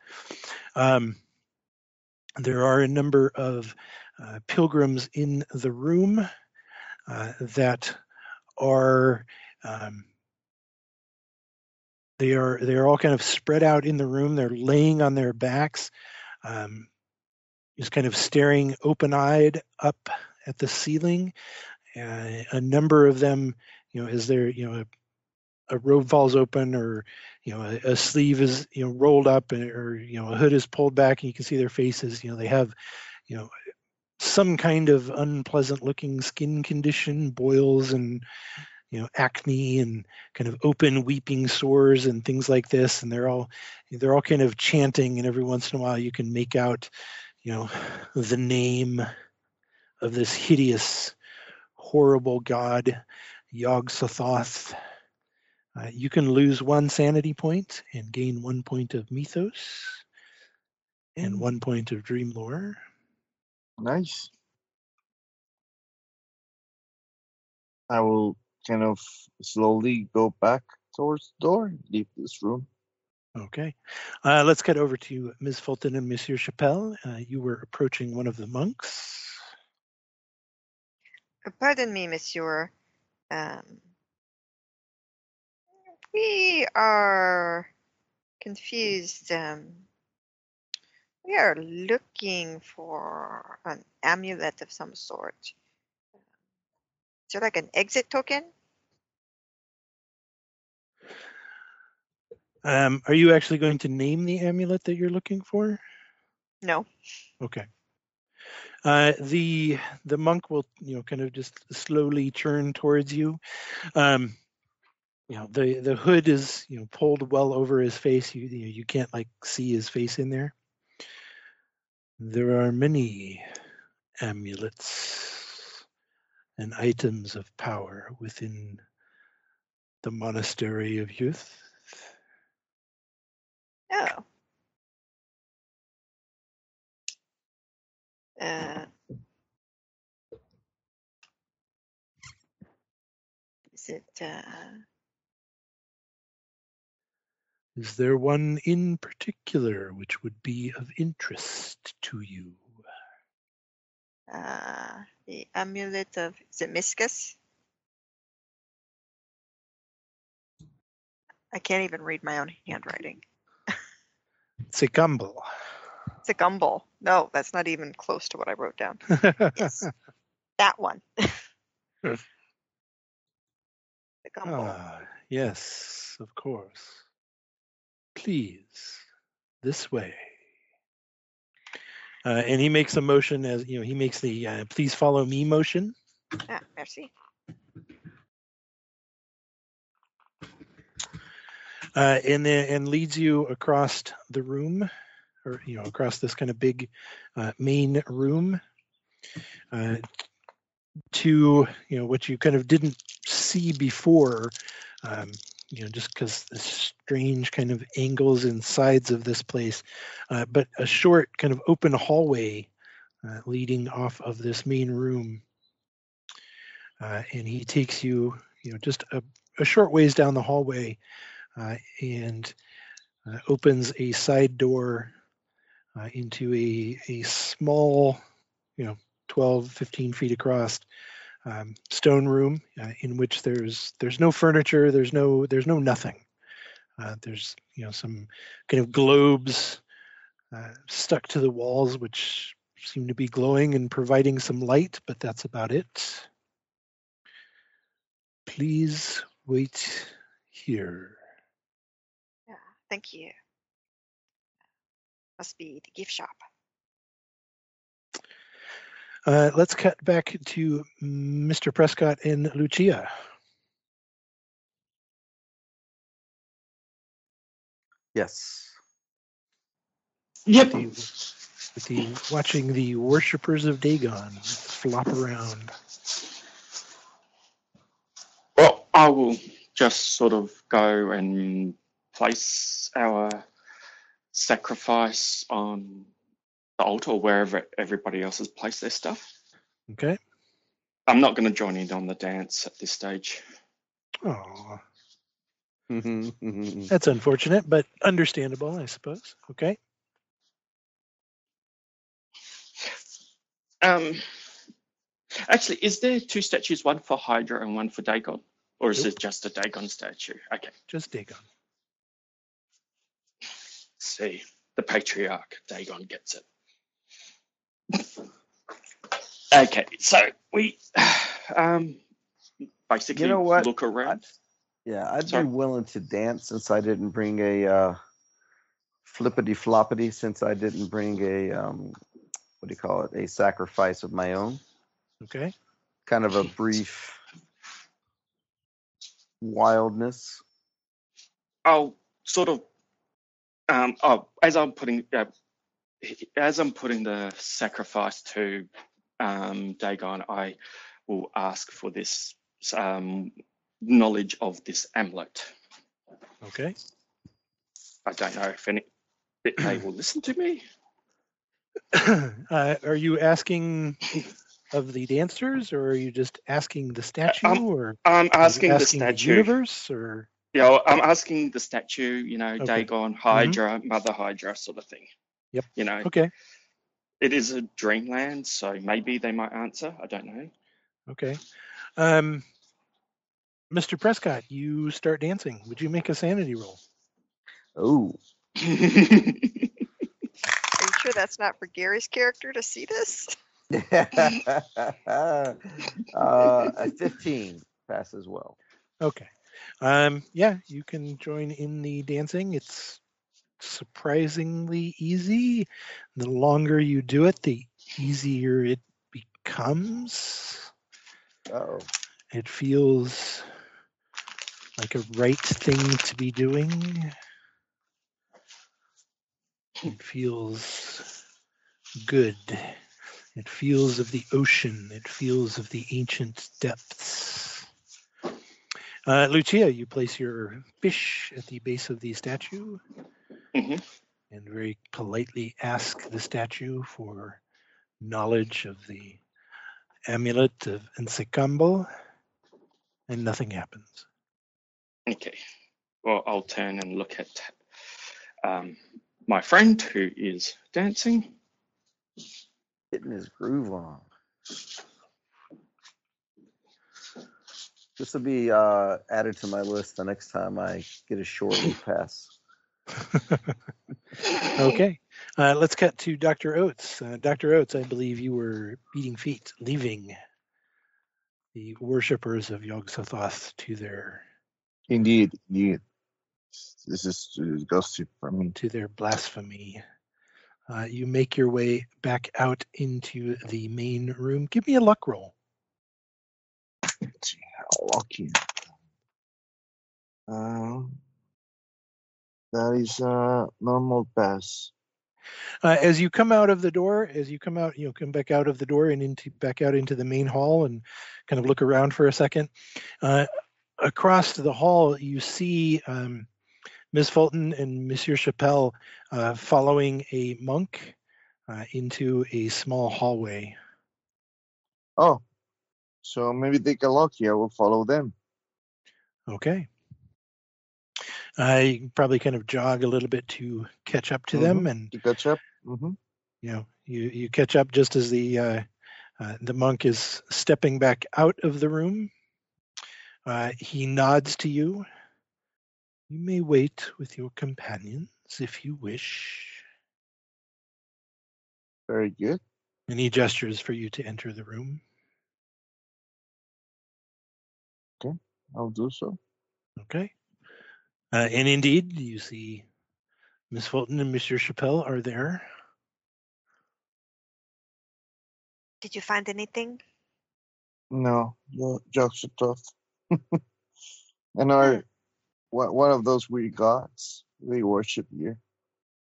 [SPEAKER 3] um, there are a number of uh, pilgrims in the room uh, that are um, they are they are all kind of spread out in the room. They're laying on their backs, um, just kind of staring open-eyed up at the ceiling. Uh, a number of them, you know, as they're you know a, a robe falls open or you know a, a, sleeve is you know rolled up and, or you know a hood is pulled back and you can see their faces. You know they have you know some kind of unpleasant looking skin condition, boils and you know acne and kind of open weeping sores and things like this and they're all they're all kind of chanting and every once in a while you can make out you know the name of this hideous horrible god Yog-Sothoth uh, you can lose one sanity point and gain one point of mythos and one point of dream lore
[SPEAKER 7] Nice. I will kind of slowly go back towards the door and leave this room.
[SPEAKER 3] Okay. Uh, let's cut over to Ms. Fulton and Monsieur Chappelle. Uh, you were approaching one of the monks.
[SPEAKER 6] Uh, Pardon me, monsieur. Um, we are confused. Um, we are looking for an amulet of some sort. Is there like an exit token?
[SPEAKER 3] Um, are you actually going to name the amulet that you're looking for?
[SPEAKER 6] No.
[SPEAKER 3] Okay. Uh, the the monk will you know kind of just slowly turn towards you. Um, you know the the hood is you know pulled well over his face. You you, know, you can't like see his face in there. There are many amulets and items of power within the monastery of youth.
[SPEAKER 6] Oh. Uh, is it uh,
[SPEAKER 3] Is there one in particular which would be of interest to you?
[SPEAKER 6] uh, the amulet of is it Miscus? I can't even read my own handwriting.
[SPEAKER 3] It's a gumble.
[SPEAKER 6] It's a gumble. No, that's not even close to what I wrote down. Yes. That one. the gumble.
[SPEAKER 3] ah, yes, of course. Please, this way. Uh, and he makes a motion as you know. He makes the uh, "please follow me" motion.
[SPEAKER 6] Ah, merci.
[SPEAKER 3] uh, and then and leads you across the room, or you know, across this kind of big uh, main room uh, to you know what you kind of didn't see before. Um, you know, just because the strange kind of angles and sides of this place, uh, but a short kind of open hallway uh, leading off of this main room. Uh, and he takes you, you know, just a, a short ways down the hallway uh, and uh, opens a side door uh, into a, a small, you know, 12, 15 feet across um, stone room uh, in which there's there's no furniture, there's no there's no nothing. Uh, there's you know some kind of globes uh, stuck to the walls which seem to be glowing and providing some light, but that's about it. Please wait here.
[SPEAKER 6] Yeah, thank you. Must be the gift shop.
[SPEAKER 3] Uh, let's cut back to Mr. Prescott and Lucia.
[SPEAKER 4] Yes.
[SPEAKER 5] Yep.
[SPEAKER 3] The, with the watching the worshippers of Dagon flop around.
[SPEAKER 5] Well, I will just sort of go and place our sacrifice on the altar or wherever everybody else has placed their stuff.
[SPEAKER 3] Okay.
[SPEAKER 5] I'm not going to join in on the dance at this stage.
[SPEAKER 3] Oh,
[SPEAKER 4] Mhm.
[SPEAKER 3] that's unfortunate, but understandable, I suppose. Okay.
[SPEAKER 5] Um, actually, is there two statues, one for Hydra and one for Dagon? Or is
[SPEAKER 3] Nope.
[SPEAKER 5] it just a Dagon statue? Okay,
[SPEAKER 3] Just Dagon.
[SPEAKER 5] see. The patriarch, Dagon gets it. okay, so we um, basically you
[SPEAKER 4] know what?
[SPEAKER 5] look around.
[SPEAKER 4] Yeah, I'd
[SPEAKER 5] Sorry.
[SPEAKER 4] be willing to dance since I didn't bring a uh, flippity floppity. Since I didn't bring a um, what do you call it? A sacrifice of my own.
[SPEAKER 3] Okay.
[SPEAKER 4] Kind of a brief wildness.
[SPEAKER 5] I'll sort of um oh as I'm putting uh, as I'm putting the sacrifice to um Dagon, I will ask for this um knowledge of this amulet.
[SPEAKER 3] Okay.
[SPEAKER 5] I don't know if any if they will listen to me.
[SPEAKER 3] uh, are you asking of the dancers, or are you just asking the statue,
[SPEAKER 5] um,
[SPEAKER 3] or
[SPEAKER 5] I'm
[SPEAKER 3] you
[SPEAKER 5] asking the
[SPEAKER 3] asking
[SPEAKER 5] statue.
[SPEAKER 3] universe, or
[SPEAKER 5] you know, I'm asking the statue, you know,
[SPEAKER 3] Okay.
[SPEAKER 5] Dagon, Hydra, Mother Hydra sort of thing.
[SPEAKER 3] Yep.
[SPEAKER 5] You know,
[SPEAKER 3] okay,
[SPEAKER 5] it is a dreamland, so maybe they might answer. I don't know.
[SPEAKER 3] okay. Um, Mr. Prescott, you start dancing. Would you make a sanity roll?
[SPEAKER 4] Oh,
[SPEAKER 6] Are you sure that's not for Gary's character to see this?
[SPEAKER 4] uh, a fifteen passes well.
[SPEAKER 3] Okay. Um, yeah, you can join in the dancing. It's surprisingly easy. The longer you do it, the easier it becomes.
[SPEAKER 4] Oh,
[SPEAKER 3] It feels like a right thing to be doing. It feels good. It feels of the ocean. It feels of the ancient depths. Uh, Lucia, you place your fish at the base of the statue
[SPEAKER 5] Mhm.
[SPEAKER 3] and very politely ask the statue for knowledge of the amulet of Ensekambo, and nothing happens.
[SPEAKER 5] Okay. Well, I'll turn and look at um, my friend who is dancing.
[SPEAKER 4] getting his groove on. This will be uh, added to my list the next time I get a short leave pass.
[SPEAKER 3] okay, uh, let's cut to Dr. Oates. Uh, Dr. Oates, I believe you were beating feet, leaving the worshippers of Yog-Sothoth to their
[SPEAKER 7] Indeed, indeed. This is uh, gossip for me.
[SPEAKER 3] to their blasphemy. Uh, you make your way back out into the main room. Give me a luck roll.
[SPEAKER 7] Let's see how lucky. Um, that is a normal pass.
[SPEAKER 3] Uh, as you come out of the door, as you come out, you know, come back out of the door and into back out into the main hall, and kind of look around for a second. Uh, across the hall, you see um, Miss Fulton and Monsieur Chappelle uh, following a monk uh, into a small hallway.
[SPEAKER 7] Oh, so maybe they get here. We'll follow them.
[SPEAKER 3] Okay. Can probably kind of jog a little bit to catch up to them, and
[SPEAKER 7] To catch up. hmm
[SPEAKER 3] you know you you catch up just as the uh, uh, the monk is stepping back out of the room. Uh, he nods to you. You may wait with your companions if you wish.
[SPEAKER 7] Very good.
[SPEAKER 3] And he gestures for you to enter the room.
[SPEAKER 7] Okay, I'll do so.
[SPEAKER 3] Okay. Uh, and indeed, you see Miss Fulton and Monsieur Chappelle are there.
[SPEAKER 6] Did you find anything?
[SPEAKER 7] No, no jokes are tough. and are one one of those weird gods they worship here.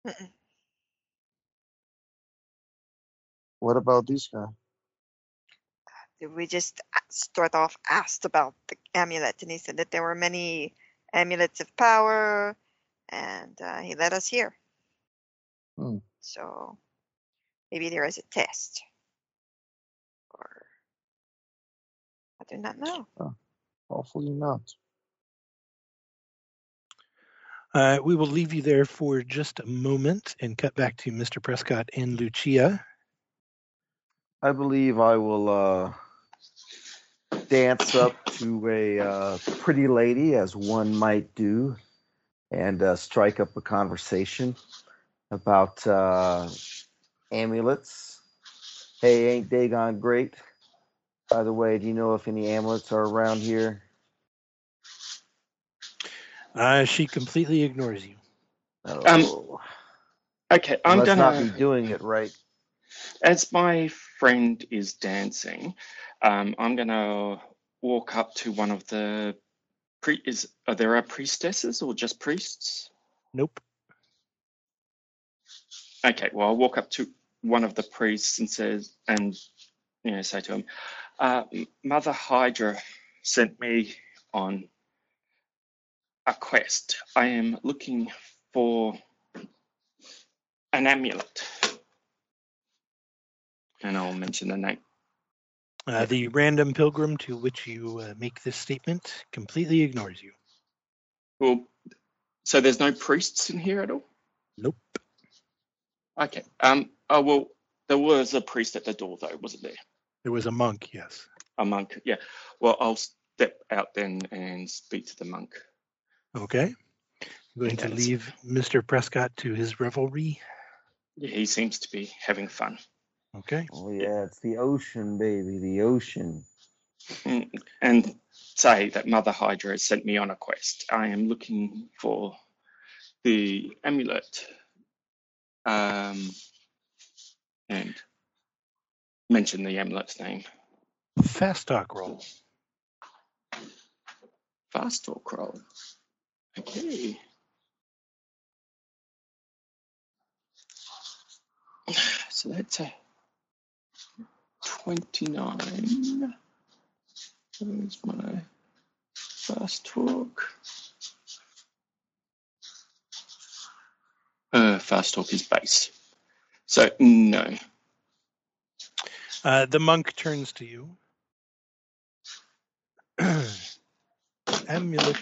[SPEAKER 6] Mm-mm.
[SPEAKER 7] What about this guy?
[SPEAKER 6] We just start off asked about the amulet, and he said that there were many amulets of power, and uh, he led us here.
[SPEAKER 7] Hmm.
[SPEAKER 6] So maybe there is a test, or I do not know.
[SPEAKER 7] Hopefully not.
[SPEAKER 3] Uh, we will leave you there for just a moment and cut back to Mr. Prescott and Lucia.
[SPEAKER 4] I believe I will uh, dance up to a uh, pretty lady, as one might do, and uh, strike up a conversation about uh, amulets. Hey, ain't Dagon great? By the way, do you know if any amulets are around here?
[SPEAKER 3] Uh, she completely ignores you.
[SPEAKER 4] Oh,
[SPEAKER 5] Okay,
[SPEAKER 4] I
[SPEAKER 5] I'm
[SPEAKER 4] must
[SPEAKER 5] gonna.
[SPEAKER 4] not be doing it right.
[SPEAKER 5] As my friend is dancing, um, I'm gonna walk up to one of the pre. Is are there are priestesses or just priests?
[SPEAKER 3] Nope.
[SPEAKER 5] Okay, well, I'll walk up to one of the priests and says, and you know, say to him, uh, "Mother Hydra sent me on a quest. I am looking for an amulet." And I'll mention the name.
[SPEAKER 3] Uh, the random pilgrim to which you uh, make this statement completely ignores you.
[SPEAKER 5] Well, so there's no priests in here at all.
[SPEAKER 3] Nope.
[SPEAKER 5] Okay. Um. Oh well, there was a priest at the door, though, wasn't there?
[SPEAKER 3] There was a monk, yes.
[SPEAKER 5] A monk. Yeah. Well, I'll step out then and speak to the monk.
[SPEAKER 3] Okay. I'm going to leave Mr. Prescott to his revelry.
[SPEAKER 5] Yeah, he seems to be having fun.
[SPEAKER 3] Okay.
[SPEAKER 4] Oh yeah, it's the ocean, baby, the ocean.
[SPEAKER 5] Mm, And say that Mother Hydra has sent me on a quest. I am looking for the amulet. Um. And mention the amulet's name.
[SPEAKER 3] Fast talk roll.
[SPEAKER 5] Fast talk roll. Okay. So that's a 29. Where's my fast talk? Uh, fast talk is base. So, no.
[SPEAKER 3] Uh, the monk turns to you. Amulet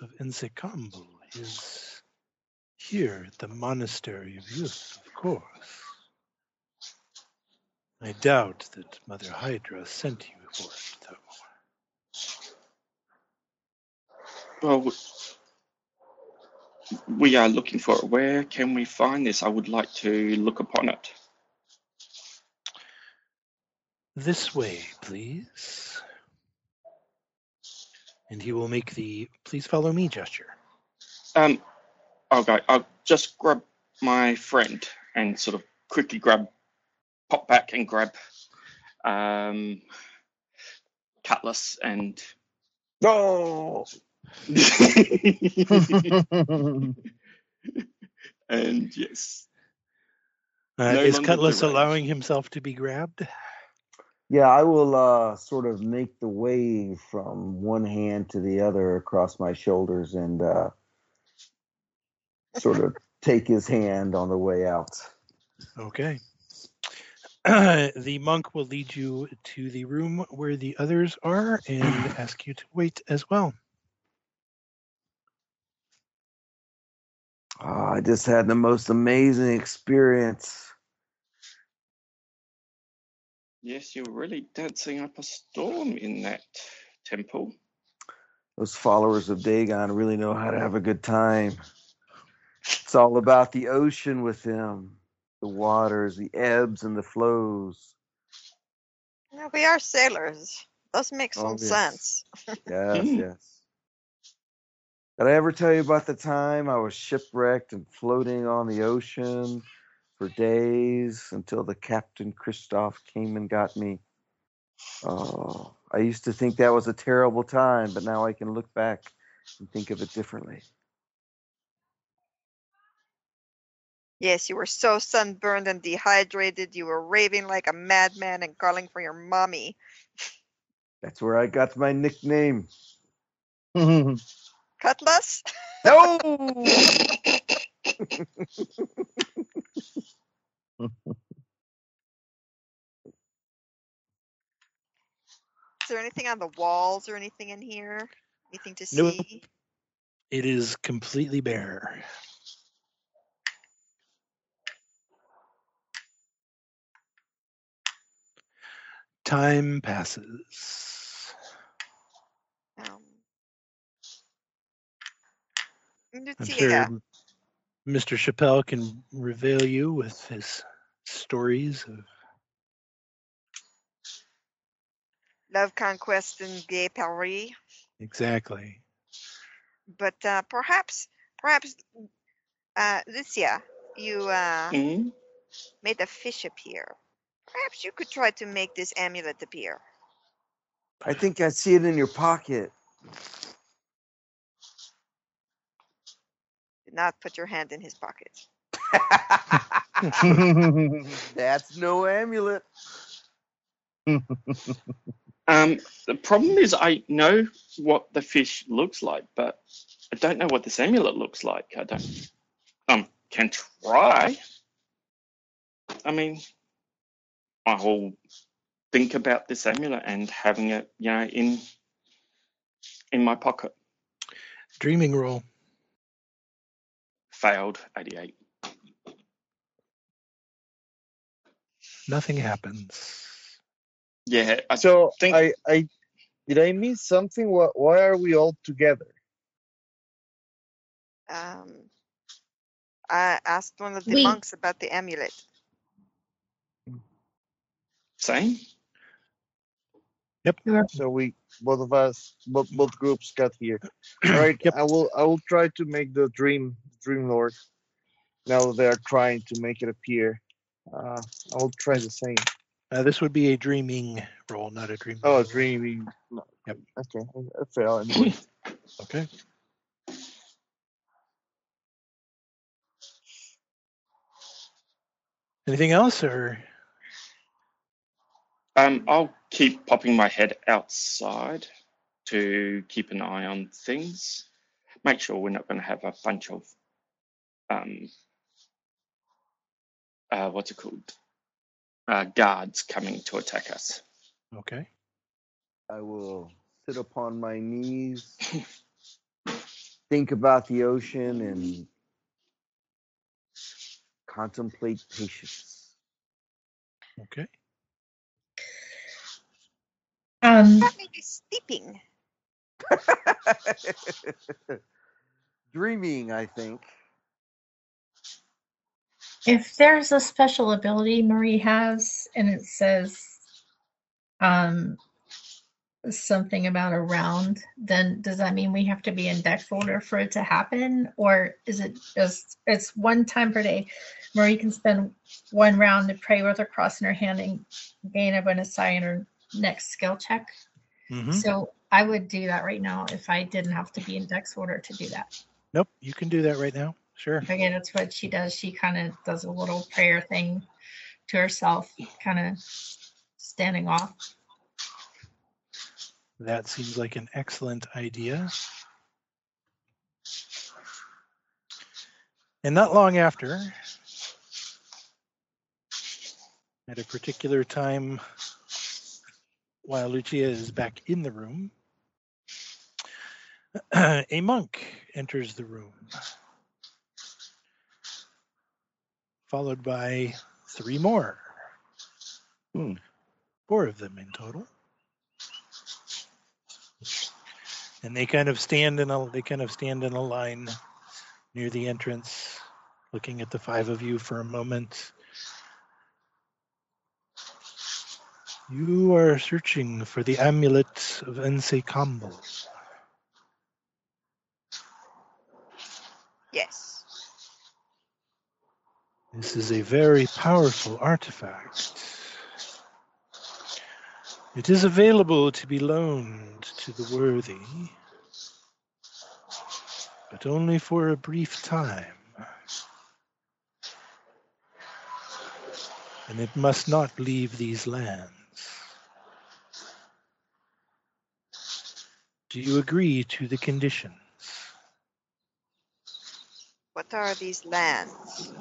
[SPEAKER 3] of Ensekambu is here at the Monastery of Youth, of course. I doubt that Mother Hydra sent you for it, though.
[SPEAKER 5] Well, we are looking for it. Where can we find this? I would like to look upon it.
[SPEAKER 3] This way, please. And he will make the please follow me gesture.
[SPEAKER 5] Um, I'll go. I'll just grab my friend and sort of quickly grab, pop back and grab, um, cutlass and.
[SPEAKER 7] No.
[SPEAKER 5] and
[SPEAKER 3] Uh,
[SPEAKER 5] yes, No
[SPEAKER 3] is Cutlass allowing himself to be grabbed?
[SPEAKER 4] Yeah, I will uh, sort of make the wave from one hand to the other across my shoulders and uh, sort of take his hand on the way out.
[SPEAKER 3] Okay. the monk will lead you to the room where the others are and ask you to wait as well.
[SPEAKER 4] Oh, I just had the most amazing experience.
[SPEAKER 5] Yes, you're really dancing up a storm in that temple.
[SPEAKER 4] Those followers of Dagon really know how to have a good time. It's all about the ocean with them the waters, the ebbs, and the flows.
[SPEAKER 6] Yeah, we are sailors. Does make some
[SPEAKER 4] Oh, yes.
[SPEAKER 6] sense.
[SPEAKER 4] Yes,
[SPEAKER 5] Hmm.
[SPEAKER 4] yes. Did I ever tell you about the time I was shipwrecked and floating on the ocean for days until the Captain Christoph came and got me? Oh, I used to think that was a terrible time, but now I can look back and think of it differently.
[SPEAKER 6] Yes, you were so sunburned and dehydrated, you were raving like a madman and calling for your mommy.
[SPEAKER 4] That's where I got my nickname.
[SPEAKER 6] Cutlass?
[SPEAKER 4] No!
[SPEAKER 6] Is there anything on the walls or anything in here? Anything to
[SPEAKER 3] Nope.
[SPEAKER 6] see?
[SPEAKER 3] It is completely bare. Time passes. I'm
[SPEAKER 6] Lucia,
[SPEAKER 3] sure Mr. Chappelle can reveal you with his stories of
[SPEAKER 6] Love Conquest and Gay Paris.
[SPEAKER 3] exactly.
[SPEAKER 6] But uh, perhaps, perhaps, uh, Lucia, you uh,
[SPEAKER 5] Mhm.
[SPEAKER 6] made a fish appear. Perhaps you could try to make this amulet appear.
[SPEAKER 4] I think I see it in your pocket.
[SPEAKER 6] Do not put your hand in his pocket.
[SPEAKER 4] That's no amulet.
[SPEAKER 5] Um, the problem is I know what the fish looks like, but I don't know what this amulet looks like. I don't. Um, can try. I mean, I'll think about this amulet and having it, you know, in in my pocket.
[SPEAKER 3] Dreaming roll.
[SPEAKER 5] Failed. Eighty-eight.
[SPEAKER 3] Nothing happens.
[SPEAKER 5] Yeah. I
[SPEAKER 7] so
[SPEAKER 5] think-
[SPEAKER 7] I, I did I miss something? Why, why are we all together?
[SPEAKER 6] Um, I asked one of the
[SPEAKER 2] We-
[SPEAKER 6] monks about the amulet.
[SPEAKER 5] same.
[SPEAKER 7] So we both of us, both both groups got here. All right.
[SPEAKER 3] Yep.
[SPEAKER 7] I will I will try to make the dream dream lore. Now they are trying to make it appear, uh, I will try the same.
[SPEAKER 3] Uh, this would be a dreaming roll, not a dream.
[SPEAKER 7] Oh,
[SPEAKER 3] roll.
[SPEAKER 7] dreaming. no,
[SPEAKER 3] Yep.
[SPEAKER 7] Okay, I, I fail anyway.
[SPEAKER 3] Okay. Anything else, or
[SPEAKER 5] Um, I'll keep popping my head outside to keep an eye on things. Make sure we're not going to have a bunch of um, uh, what's it called? Uh, guards coming to attack us.
[SPEAKER 3] okay?
[SPEAKER 4] I will sit upon my knees, think about the ocean, and contemplate patience.
[SPEAKER 3] Okay.
[SPEAKER 2] Um,
[SPEAKER 6] That may be sleeping.
[SPEAKER 4] Dreaming, I think.
[SPEAKER 2] if there's a special ability Marie has and it says um something about a round, then does that mean we have to be in dex order for it to happen? Or is it just it's one time per day? Marie can spend one round to pray with her cross in her hand and gain a bonus die in her next skill check.
[SPEAKER 3] hmm
[SPEAKER 2] So I would do that right now if I didn't have to be in dex order to do that.
[SPEAKER 3] Nope, you can do that right now. Sure.
[SPEAKER 2] Again, that's what she does. She kind of does a little prayer thing to herself, kind of standing off.
[SPEAKER 3] That seems like an excellent idea. And not long after, at a particular time while Lucia is back in the room, a monk enters the room, followed by three more.
[SPEAKER 7] Hmm.
[SPEAKER 3] Four of them in total. And they kind of stand in a they kind of stand in a line near the entrance, looking at the five of you for a moment. You are searching for the amulet of Ense Kambo.
[SPEAKER 6] Yes.
[SPEAKER 3] This is a very powerful artifact. It is available to be loaned to the worthy, but only for a brief time. and it must not leave these lands. Do you agree to the conditions?
[SPEAKER 6] What are these lands?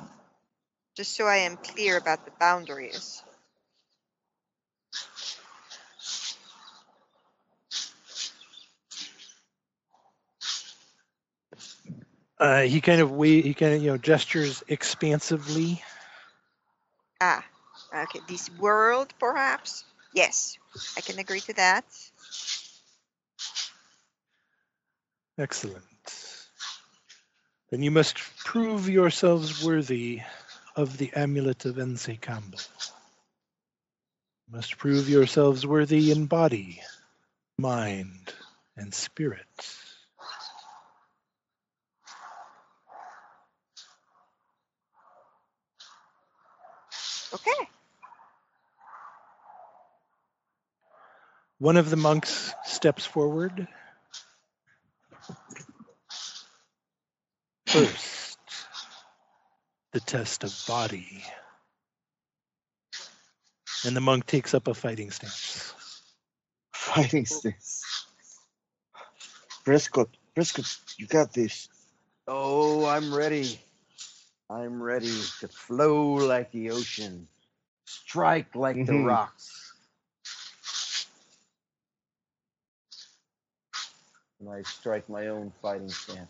[SPEAKER 6] Just so I am clear about the boundaries.
[SPEAKER 3] Uh, he kind of wait. He kind of you know gestures expansively.
[SPEAKER 6] Ah, okay. This world, perhaps? Yes, I can agree to that.
[SPEAKER 3] Excellent. Then you must prove yourselves worthy of the amulet of Ense Campbell. You must prove yourselves worthy in body, mind, and spirit.
[SPEAKER 6] Okay.
[SPEAKER 3] One of the monks steps forward. First, the test of body. And the monk takes up a fighting stance.
[SPEAKER 7] Fighting stance. Prescott, Prescott, you got this.
[SPEAKER 4] Oh, I'm ready. I'm ready to flow like the ocean, strike like the
[SPEAKER 7] Mhm.
[SPEAKER 4] rocks. And I strike my own fighting stance.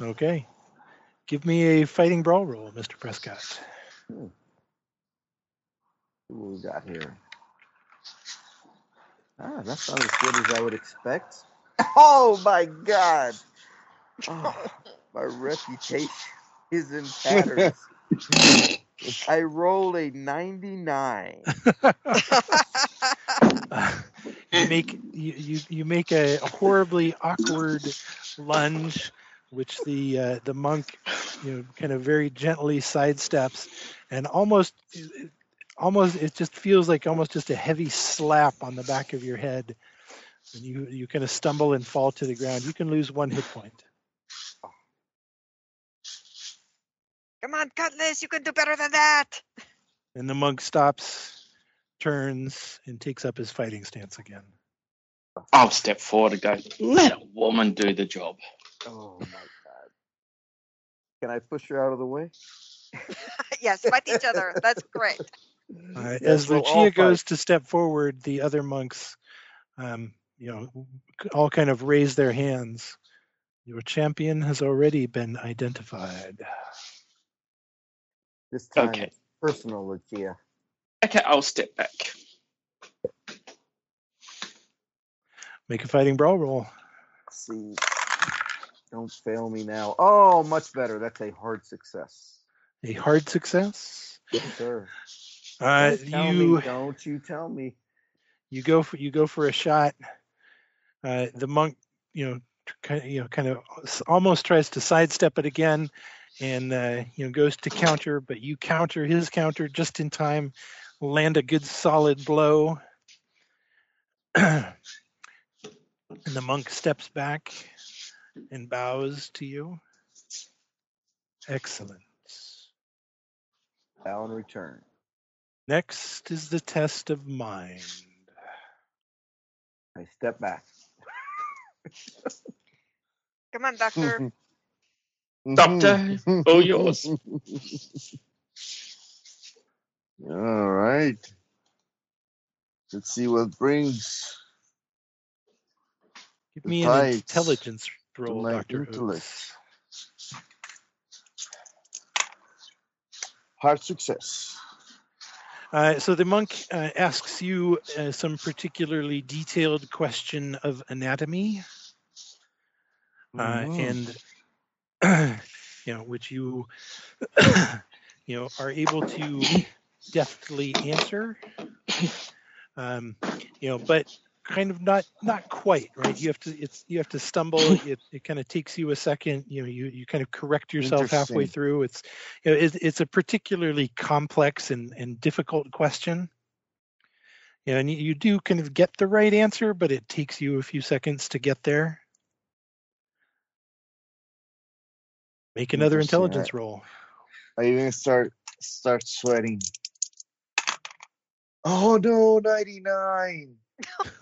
[SPEAKER 3] Okay. Give me a fighting brawl roll, Mr. Prescott.
[SPEAKER 4] Hmm. Who we got here? Ah, that's not as good as I would expect. Oh my god! Oh, my reputation is in tatters. I rolled a 99.
[SPEAKER 3] you make you, you, you make a horribly awkward lunge, which the uh, the monk you know kind of very gently sidesteps, and almost almost it just feels like almost just a heavy slap on the back of your head, and you you kind of stumble and fall to the ground. You can lose one hit point.
[SPEAKER 6] Come on, Cutlass, you can do better than that.
[SPEAKER 3] And the monk stops, turns, and takes up his fighting stance again.
[SPEAKER 5] I'll step forward and go, let a woman do the job.
[SPEAKER 4] Oh my god. Can I push her out of the way?
[SPEAKER 6] yes, fight each other. That's great.
[SPEAKER 4] Yes,
[SPEAKER 3] as
[SPEAKER 4] we'll all
[SPEAKER 3] Lucia goes to step forward, the other monks, um, you know, all kind of raise their hands. Your champion has already been identified.
[SPEAKER 4] This time
[SPEAKER 5] Okay.
[SPEAKER 4] personal, Lucia.
[SPEAKER 5] Okay, I'll step back.
[SPEAKER 3] Make a fighting brawl roll.
[SPEAKER 4] Let's see. Don't fail me now. Oh, much better. That's a hard success.
[SPEAKER 3] A hard success.
[SPEAKER 4] Yes, sir.
[SPEAKER 3] Uh,
[SPEAKER 4] Don't
[SPEAKER 3] you
[SPEAKER 4] me. Don't you tell me.
[SPEAKER 3] you go for you go for a shot. Uh, the monk, you know, kind of, you know, kind of almost tries to sidestep it again, and uh, you know goes to counter, but you counter his counter just in time, land a good solid blow, and the monk steps back and bows to you. Excellence.
[SPEAKER 4] Bow in return.
[SPEAKER 3] Next is the test of mind.
[SPEAKER 4] I step back.
[SPEAKER 6] Come on, Doctor.
[SPEAKER 5] Doctor, all yours.
[SPEAKER 7] All right. Let's see what brings
[SPEAKER 3] Give me an intelligence roll,
[SPEAKER 7] my
[SPEAKER 3] Doctor
[SPEAKER 7] intellect. Hard success.
[SPEAKER 3] Uh, so the monk uh, asks you uh, some particularly detailed question of anatomy, uh,
[SPEAKER 7] Mhm.
[SPEAKER 3] and you know which you you know are able to deftly answer. Um, you know, but kind of not not quite right. You have to it's you have to stumble. It, it kind of takes you a second. You know, you you kind of correct yourself halfway through. It's you know, it's, it's a particularly complex and, and difficult question. You know, and you, you do kind of get the right answer, but it takes you a few seconds to get there. Make another
[SPEAKER 7] Interesting.
[SPEAKER 3] intelligence roll.
[SPEAKER 7] I even start start sweating. Oh no, 99.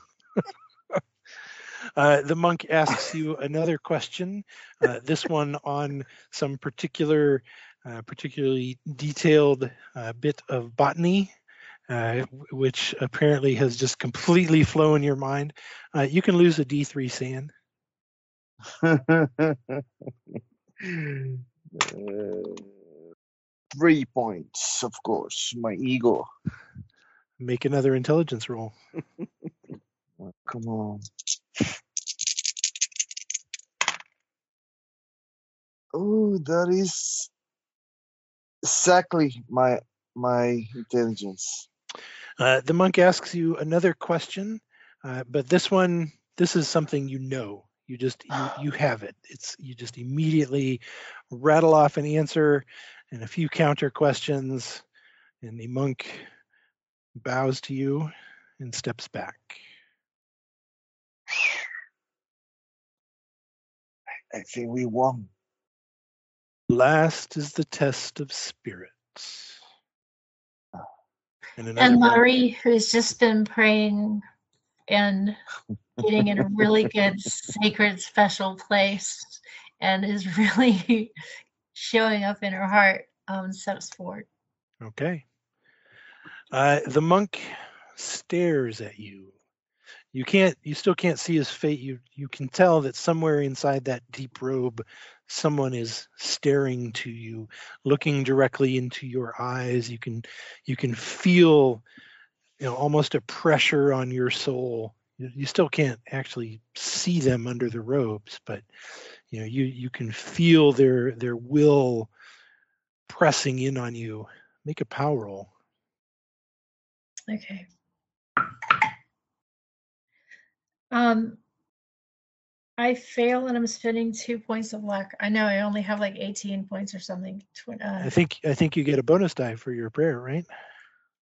[SPEAKER 3] Uh, the monk asks you another question, uh, this one on some particular, uh, particularly detailed uh, bit of botany, uh, which apparently has just completely flown your mind. Uh, you can lose a D3
[SPEAKER 7] SAN. Three points, of course. My ego.
[SPEAKER 3] Make another intelligence roll.
[SPEAKER 7] Oh, come on. Oh, that is exactly my my intelligence.
[SPEAKER 3] Uh, the monk asks you another question, uh, but this one, this is something you know. You just you, you have it. It's you just immediately rattle off an answer and a few counter questions, and the monk bows to you and steps back.
[SPEAKER 7] I think we won.
[SPEAKER 3] Last is the test of spirits. And
[SPEAKER 2] And Laurie, who's just been praying and getting in a really good sacred special place and is really showing up in her heart, um, steps forward.
[SPEAKER 3] Okay. Uh, the monk stares at you. You can't. You still can't see his face. You you can tell that somewhere inside that deep robe, someone is staring to you, looking directly into your eyes. You can you can feel, you know, almost a pressure on your soul. You, you still can't actually see them under the robes, but you know you you can feel their their will pressing in on you. Make a power roll.
[SPEAKER 2] Okay. Um, I fail and I'm spending two points of luck. I know I only have like 18 points or something. Tw- Uh,
[SPEAKER 3] I think I think you get a bonus die for your prayer, right?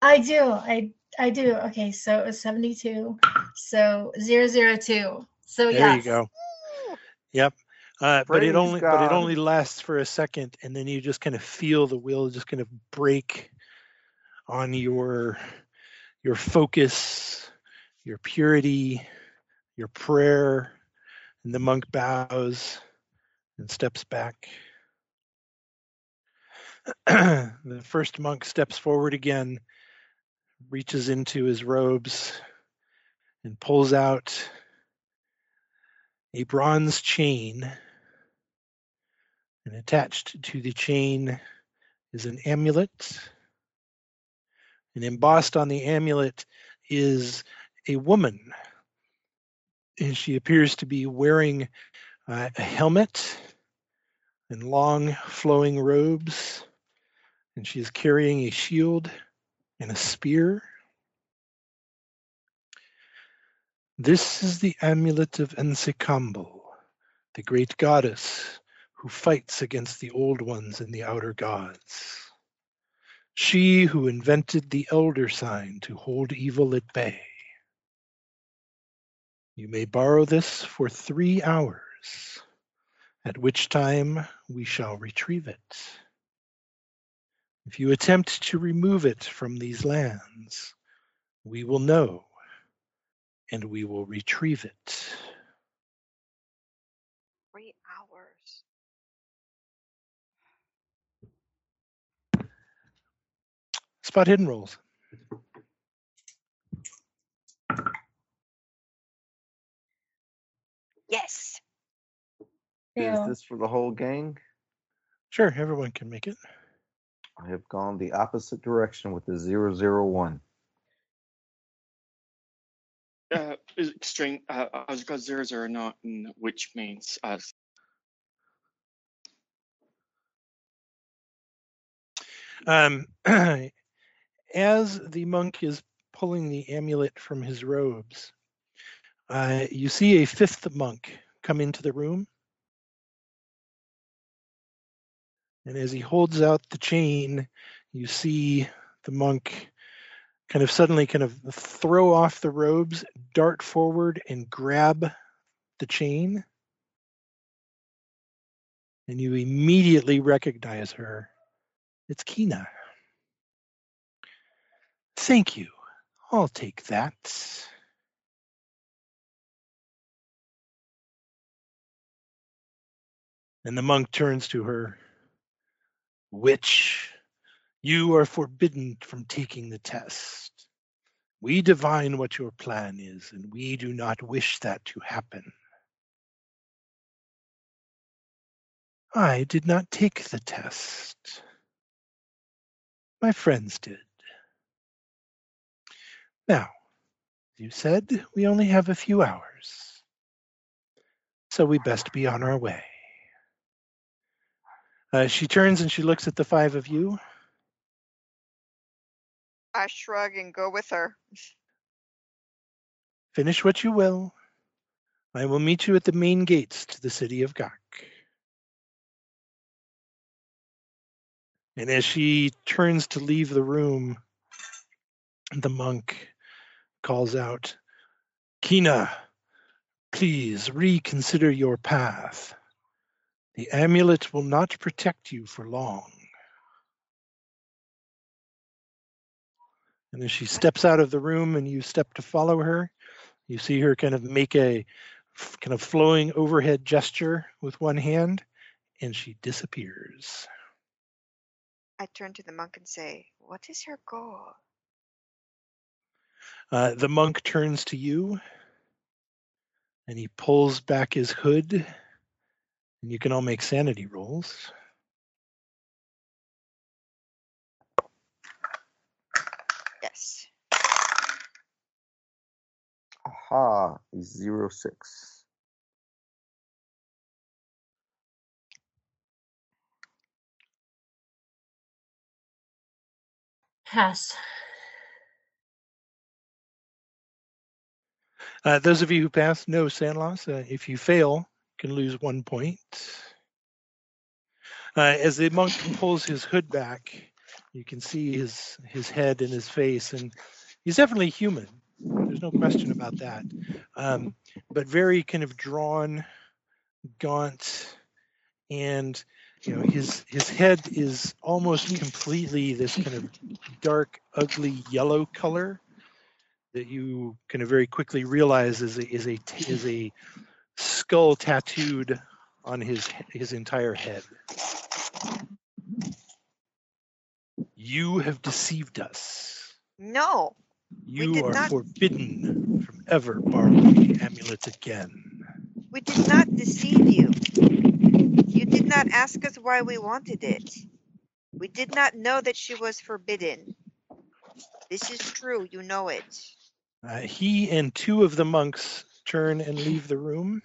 [SPEAKER 2] I do. I I do. Okay, so it was 72. So 002. So
[SPEAKER 3] There
[SPEAKER 2] yes.
[SPEAKER 3] you go. Yep. Uh, but it
[SPEAKER 4] Praise
[SPEAKER 3] only but it only lasts for a second, and then you just kind of feel the will just kind of break on your your focus, your purity, your prayer, and the monk bows and steps back. the first monk steps forward again, reaches into his robes, and pulls out a bronze chain. And attached to the chain is an amulet. And embossed on the amulet is a woman. And she appears to be wearing uh, a helmet and long flowing robes. And she is carrying a shield and a spear. This is the amulet of N'tse-Kaambl, the great goddess who fights against the old ones and the outer gods. She who invented the elder sign to hold evil at bay. You may borrow this for three hours, at which time we shall retrieve it. If you attempt to remove it from these lands, we will know, and we will retrieve it.
[SPEAKER 6] Three hours.
[SPEAKER 3] Spot hidden rolls.
[SPEAKER 6] Yes.
[SPEAKER 4] Is this for the whole gang?
[SPEAKER 3] Sure, everyone can make it.
[SPEAKER 4] I have gone the opposite direction with the zero zero one.
[SPEAKER 5] Uh, is extreme. Uh, I've got zero zero nine, which means uh,
[SPEAKER 3] Um, as the monk is pulling the amulet from his robes, uh, you see a fifth monk come into the room. And as he holds out the chain, you see the monk kind of suddenly kind of throw off the robes, dart forward, and grab the chain. And you immediately recognize her. It's Kina. Thank you. I'll take that. And the monk turns to her. Witch, you are forbidden from taking the test. We divine what your plan is, and we do not wish that to happen. I did not take the test. My friends did. Now, as you said, we only have a few hours, so we best be on our way. Uh, she turns and she looks at the five of you.
[SPEAKER 6] I shrug and go with her.
[SPEAKER 3] Finish what you will. I will meet you at the main gates to the city of Gak. And as she turns to leave the room, the monk calls out, Kina, please reconsider your path. The amulet will not protect you for long. And as she steps out of the room and you step to follow her, you see her kind of make a kind of flowing overhead gesture with one hand, and she disappears.
[SPEAKER 6] I turn to the monk and say, What is her goal?
[SPEAKER 3] Uh, the monk turns to you and he pulls back his hood, and you can all make sanity rolls.
[SPEAKER 6] Yes.
[SPEAKER 4] Aha, zero six.
[SPEAKER 2] Pass.
[SPEAKER 3] Uh, those of you who pass, no SAN loss. Uh, if you fail, you can lose one point. Uh, as the monk pulls his hood back, you can see his his head and his face, and he's definitely human. There's no question about that. Um, but very kind of drawn, gaunt, and you know his his head is almost completely this kind of dark, ugly yellow color that you kind of very quickly realize is a, is a is a skull tattooed on his his entire head. You have deceived us.
[SPEAKER 6] No.
[SPEAKER 3] You are
[SPEAKER 6] not-
[SPEAKER 3] forbidden from ever borrowing the amulet again.
[SPEAKER 6] We did not deceive you. You did not ask us why we wanted it. We did not know that she was forbidden. This is true, you know it.
[SPEAKER 3] Uh, he and two of the monks turn and leave the room,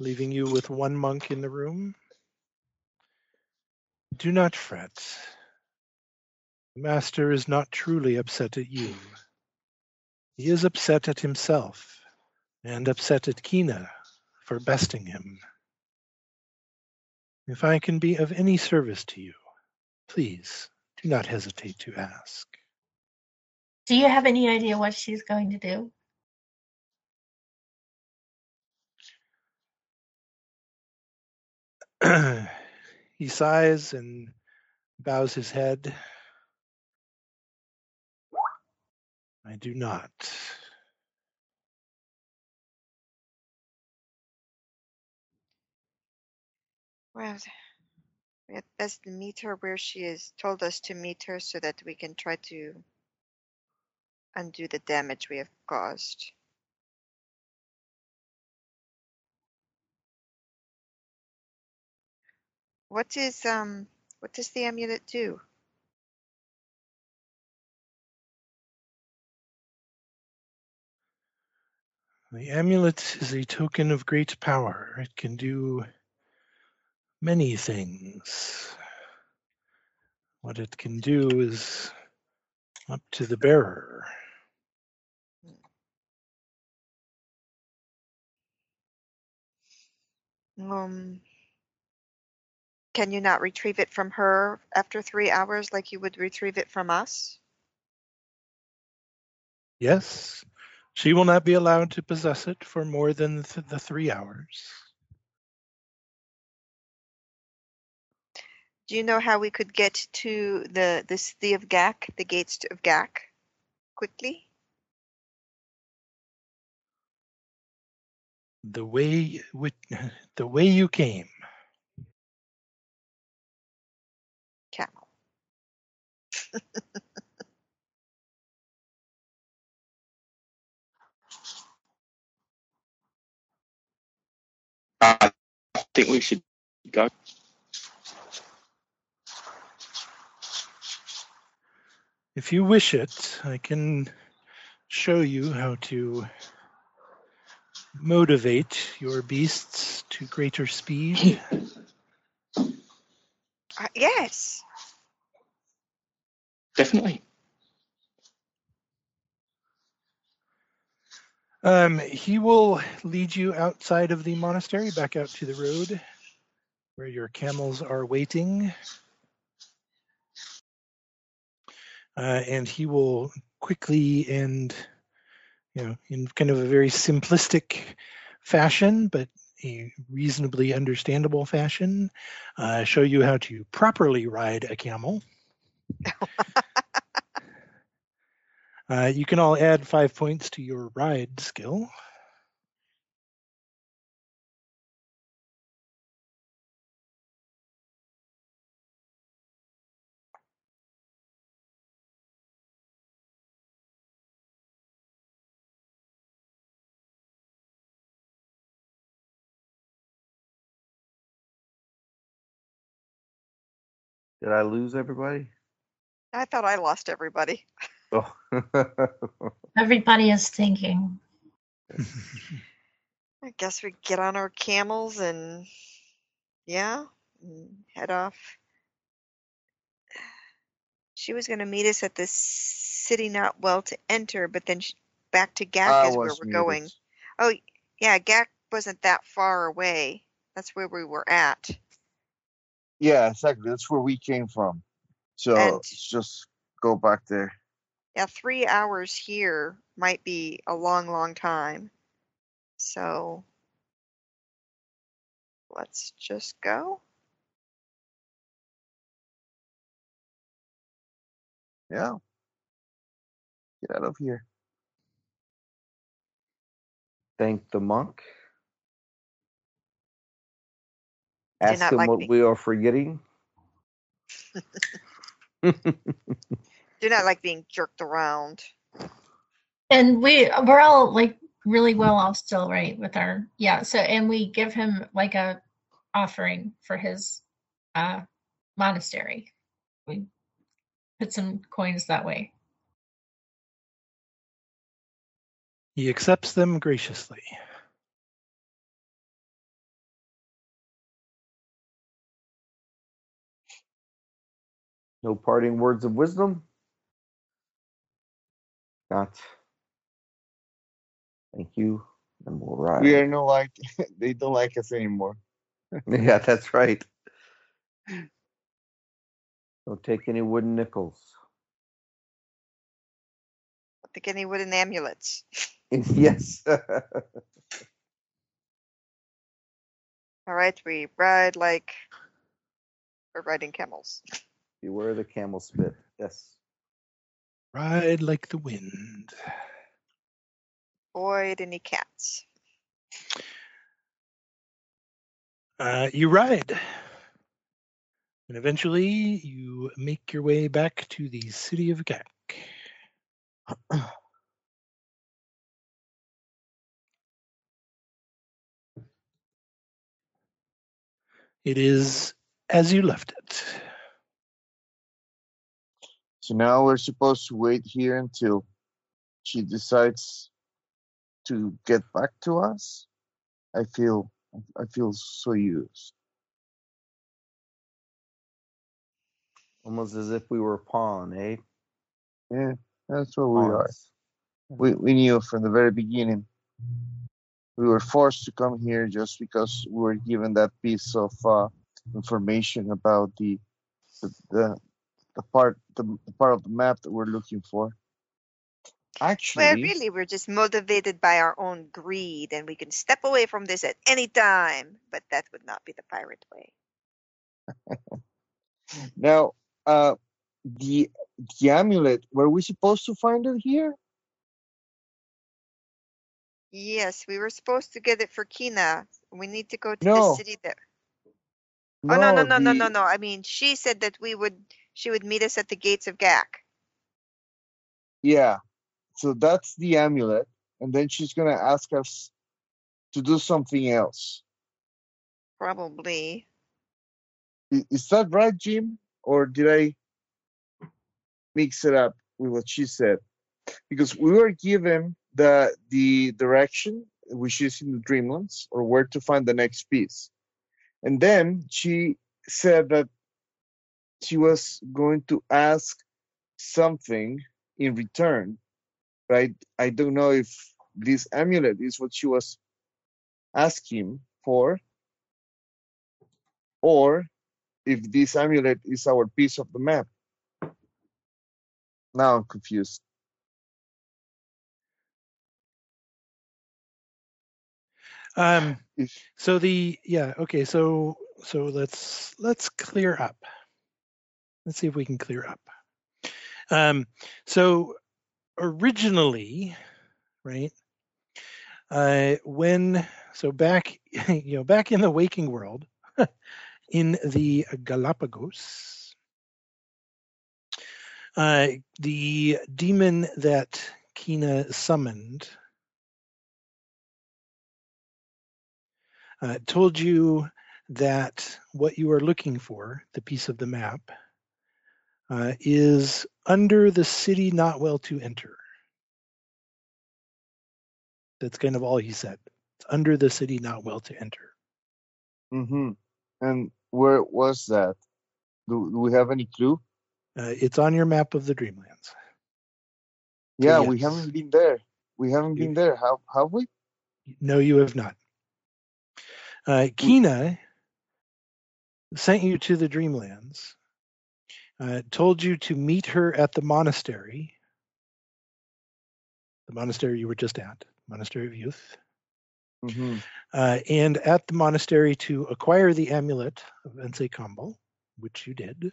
[SPEAKER 3] leaving you with one monk in the room. Do not fret. The master is not truly upset at you. He is upset at himself and upset at Kina for besting him. If I can be of any service to you, please do not hesitate to ask.
[SPEAKER 2] Do you have any idea what she's going to do?
[SPEAKER 3] he sighs and bows his head. I do not.
[SPEAKER 6] Well, we had best meet her where she is told us to meet her so that we can try to undo the damage we have caused. What is um what does the amulet do?
[SPEAKER 3] The amulet is a token of great power. It can do many things. What it can do is up to the bearer.
[SPEAKER 6] Um can you not retrieve it from her after three hours like you would retrieve it from us?
[SPEAKER 3] Yes, she will not be allowed to possess it for more than th- the three hours.
[SPEAKER 6] Do you know how we could get to the the city of Gak, the gates of Gak, quickly?
[SPEAKER 3] The way with the way you came.
[SPEAKER 6] Camel.
[SPEAKER 5] I think we should go.
[SPEAKER 3] If you wish it, I can show you how to motivate your beasts to greater speed.
[SPEAKER 6] Uh, yes.
[SPEAKER 5] Definitely.
[SPEAKER 3] Um, he will lead you outside of the monastery, back out to the road where your camels are waiting. Uh, and he will quickly and, you know, in kind of a very simplistic fashion, but a reasonably understandable fashion, uh, show you how to properly ride a camel. Uh, you can all add five points to your ride skill.
[SPEAKER 4] Did I lose everybody?
[SPEAKER 6] I thought I lost everybody.
[SPEAKER 4] Oh.
[SPEAKER 2] Everybody is thinking.
[SPEAKER 6] I guess we get on our camels and yeah, and head off. She was going to meet us at the city not well to enter, but then sh back to Gak
[SPEAKER 7] I
[SPEAKER 6] is where we're
[SPEAKER 7] muted.
[SPEAKER 6] going. Oh, yeah, Gak wasn't that far away. That's where we were at.
[SPEAKER 7] Yeah, exactly. That's where we came from. So
[SPEAKER 6] And-
[SPEAKER 7] let's just go back there.
[SPEAKER 6] Yeah, three hours here might be a long, long time. So let's just go.
[SPEAKER 7] Yeah. Get out of here.
[SPEAKER 4] Thank the monk. Ask
[SPEAKER 6] not
[SPEAKER 4] him
[SPEAKER 6] like
[SPEAKER 4] what
[SPEAKER 6] me.
[SPEAKER 4] we are forgetting.
[SPEAKER 6] Do not like being jerked around.
[SPEAKER 2] And we we're all like really well off still, right? With our yeah. So and we give him like a offering for his uh monastery. We put some coins that way.
[SPEAKER 3] He accepts them graciously.
[SPEAKER 4] No parting words of wisdom? Not. Thank you. And we'll ride.
[SPEAKER 7] We are no like they don't like us anymore.
[SPEAKER 4] Yeah, that's right. Don't take any wooden nickels.
[SPEAKER 6] I think any wooden amulets.
[SPEAKER 4] yes.
[SPEAKER 6] All right, we ride like we're riding camels.
[SPEAKER 4] Beware the camel spit. Yes.
[SPEAKER 3] Ride like the wind.
[SPEAKER 6] Avoid any cats.
[SPEAKER 3] Uh, you ride. And eventually you make your way back to the city of Gak. It is as you left it.
[SPEAKER 7] So now we're supposed to wait here until she decides to get back to us. I feel I feel so used.
[SPEAKER 4] Almost as if we were a pawn, eh?
[SPEAKER 7] Yeah, that's what we are. We we knew from the very beginning. We were forced to come here just because we were given that piece of uh, information about the the, the the part the, the part of the map that we're looking for. Actually,
[SPEAKER 6] Well, really, we're just motivated by our own greed, and we can step away from this at any time. But that would not be the pirate way.
[SPEAKER 7] Now, uh, the the amulet. Were we supposed to find it here?
[SPEAKER 6] Yes, we were supposed to get it for Kina. We need to go to
[SPEAKER 7] No.
[SPEAKER 6] the city that.
[SPEAKER 7] No,
[SPEAKER 6] oh no no no no
[SPEAKER 7] the-
[SPEAKER 6] no no! I mean, she said that we would. She would meet us at the gates of Gak.
[SPEAKER 7] Yeah. So that's the amulet, and then she's gonna ask us to do something else.
[SPEAKER 6] Probably.
[SPEAKER 7] Is that right, Jim? Or did I mix it up with what she said? Because we were given the the direction, which is in the Dreamlands, or where to find the next piece. And then she said that she was going to ask something in return. Right? I don't know if this amulet is what she was asking for, or if this amulet is our piece of the map. Now I'm confused.
[SPEAKER 3] Um,
[SPEAKER 7] If
[SPEAKER 3] so the yeah okay so so let's let's clear up. Let's see if we can clear up. Um, so originally, right? Uh, when so back you know back in the waking world, in the Galapagos, uh, the demon that Kina summoned uh, told you that what you are looking for, the piece of the map, uh, is under the city not well to enter. That's kind of all he said. It's under the city not well to enter.
[SPEAKER 7] hmm And where was that? Do, do we have any clue?
[SPEAKER 3] Uh, it's on your map of the Dreamlands.
[SPEAKER 7] Yeah, we
[SPEAKER 3] yes.
[SPEAKER 7] haven't been there. We haven't been there. Have have we?
[SPEAKER 3] No, you have not. Uh, Kina sent you to the Dreamlands, uh, told you to meet her at the monastery, the monastery you were just at, Monastery of Youth,
[SPEAKER 7] hmm
[SPEAKER 3] uh, and at the monastery to acquire the amulet of N'tse-Kaambl, which you did.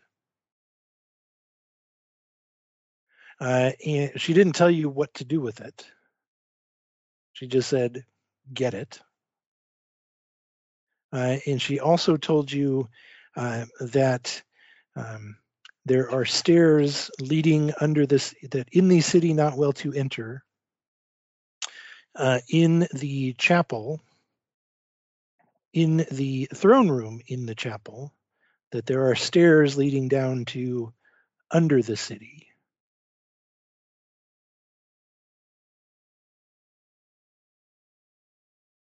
[SPEAKER 3] Uh, and she didn't tell you what to do with it. She just said, get it. Uh, and she also told you uh, that um, there are stairs leading under this, that in the city not well to enter, uh, in the chapel, in the throne room in the chapel, that there are stairs leading down to under the city.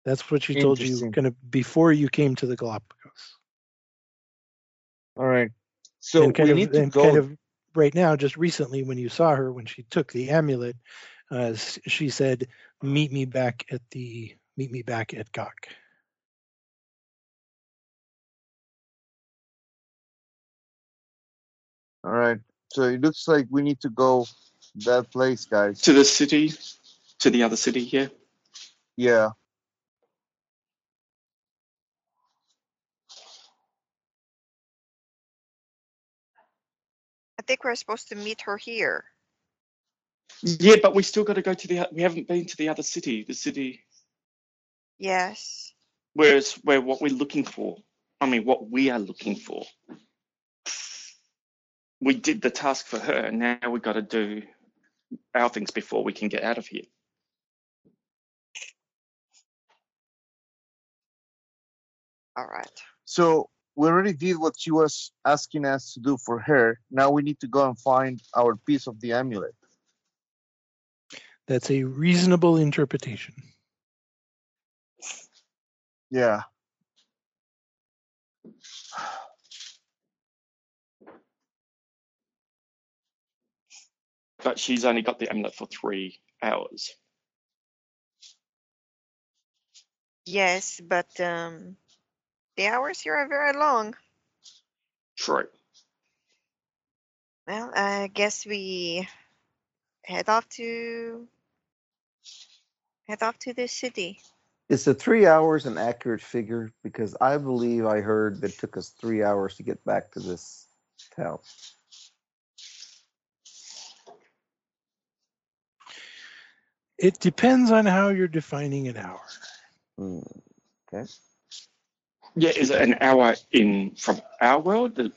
[SPEAKER 3] That's what she told you kind of before you came to the Galapagos.
[SPEAKER 7] All right. So
[SPEAKER 3] and kind
[SPEAKER 7] we
[SPEAKER 3] of
[SPEAKER 7] need to
[SPEAKER 3] and
[SPEAKER 7] go.
[SPEAKER 3] kind of right now, just recently when you saw her when she took the amulet, uh, she said, "Meet me back at the meet me back at Gok."
[SPEAKER 7] All right. So it looks like we need to go that place, guys.
[SPEAKER 5] To the city, to the other city here.
[SPEAKER 7] Yeah.
[SPEAKER 6] Think we're supposed to meet her here.
[SPEAKER 5] Yeah, but we still got to go to the. We haven't been to the other city. The city
[SPEAKER 6] Yes.
[SPEAKER 5] Whereas where what we're looking for. I mean, what we are looking for. We did the task for her, and now we've got to do our things before we can get out of here.
[SPEAKER 6] All right.
[SPEAKER 7] So we already did what she was asking us to do for her. Now we need to go and find our piece of the amulet.
[SPEAKER 3] That's a reasonable interpretation.
[SPEAKER 7] Yeah.
[SPEAKER 5] But she's only got the amulet for three hours.
[SPEAKER 6] Yes, but um, the hours here are very long.
[SPEAKER 5] True.
[SPEAKER 6] Well, I guess we head off to head off to the city.
[SPEAKER 4] Is the three hours an accurate figure? Because I believe I heard that it took us three hours to get back to this town.
[SPEAKER 3] It depends on how you're defining an hour.
[SPEAKER 4] Hmm, okay.
[SPEAKER 5] Yeah, is it an hour in from our world, the,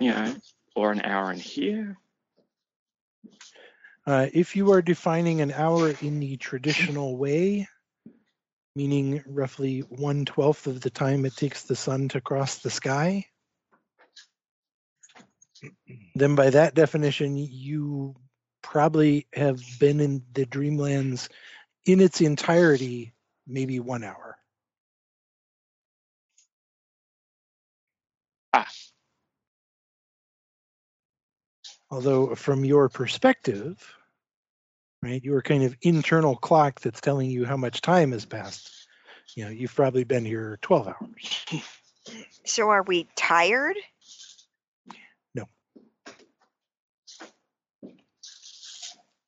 [SPEAKER 5] you know, or an hour in here?
[SPEAKER 3] Uh, if you are defining an hour in the traditional way, meaning roughly one twelfth of the time it takes the sun to cross the sky, then by that definition, you probably have been in the Dreamlands in its entirety, maybe one hour.
[SPEAKER 5] Ah.
[SPEAKER 3] Although, from your perspective, right, your kind of internal clock that's telling you how much time has passed, you know, you've probably been here 12 hours.
[SPEAKER 6] So are we tired?
[SPEAKER 3] No.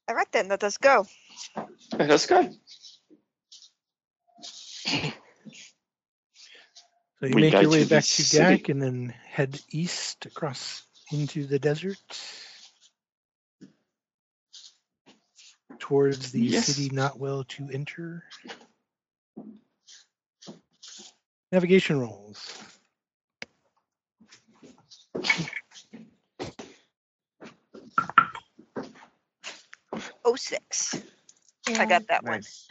[SPEAKER 6] All right then, let us go.
[SPEAKER 5] Okay, let's go.
[SPEAKER 3] So you
[SPEAKER 5] We
[SPEAKER 3] make your way
[SPEAKER 5] to
[SPEAKER 3] back to
[SPEAKER 5] city.
[SPEAKER 3] Gak and then head east across into the desert towards the
[SPEAKER 5] Yes.
[SPEAKER 3] city not well to enter. Navigation rolls.
[SPEAKER 6] Oh six. I
[SPEAKER 2] Yeah.
[SPEAKER 6] got that one.
[SPEAKER 7] Nice.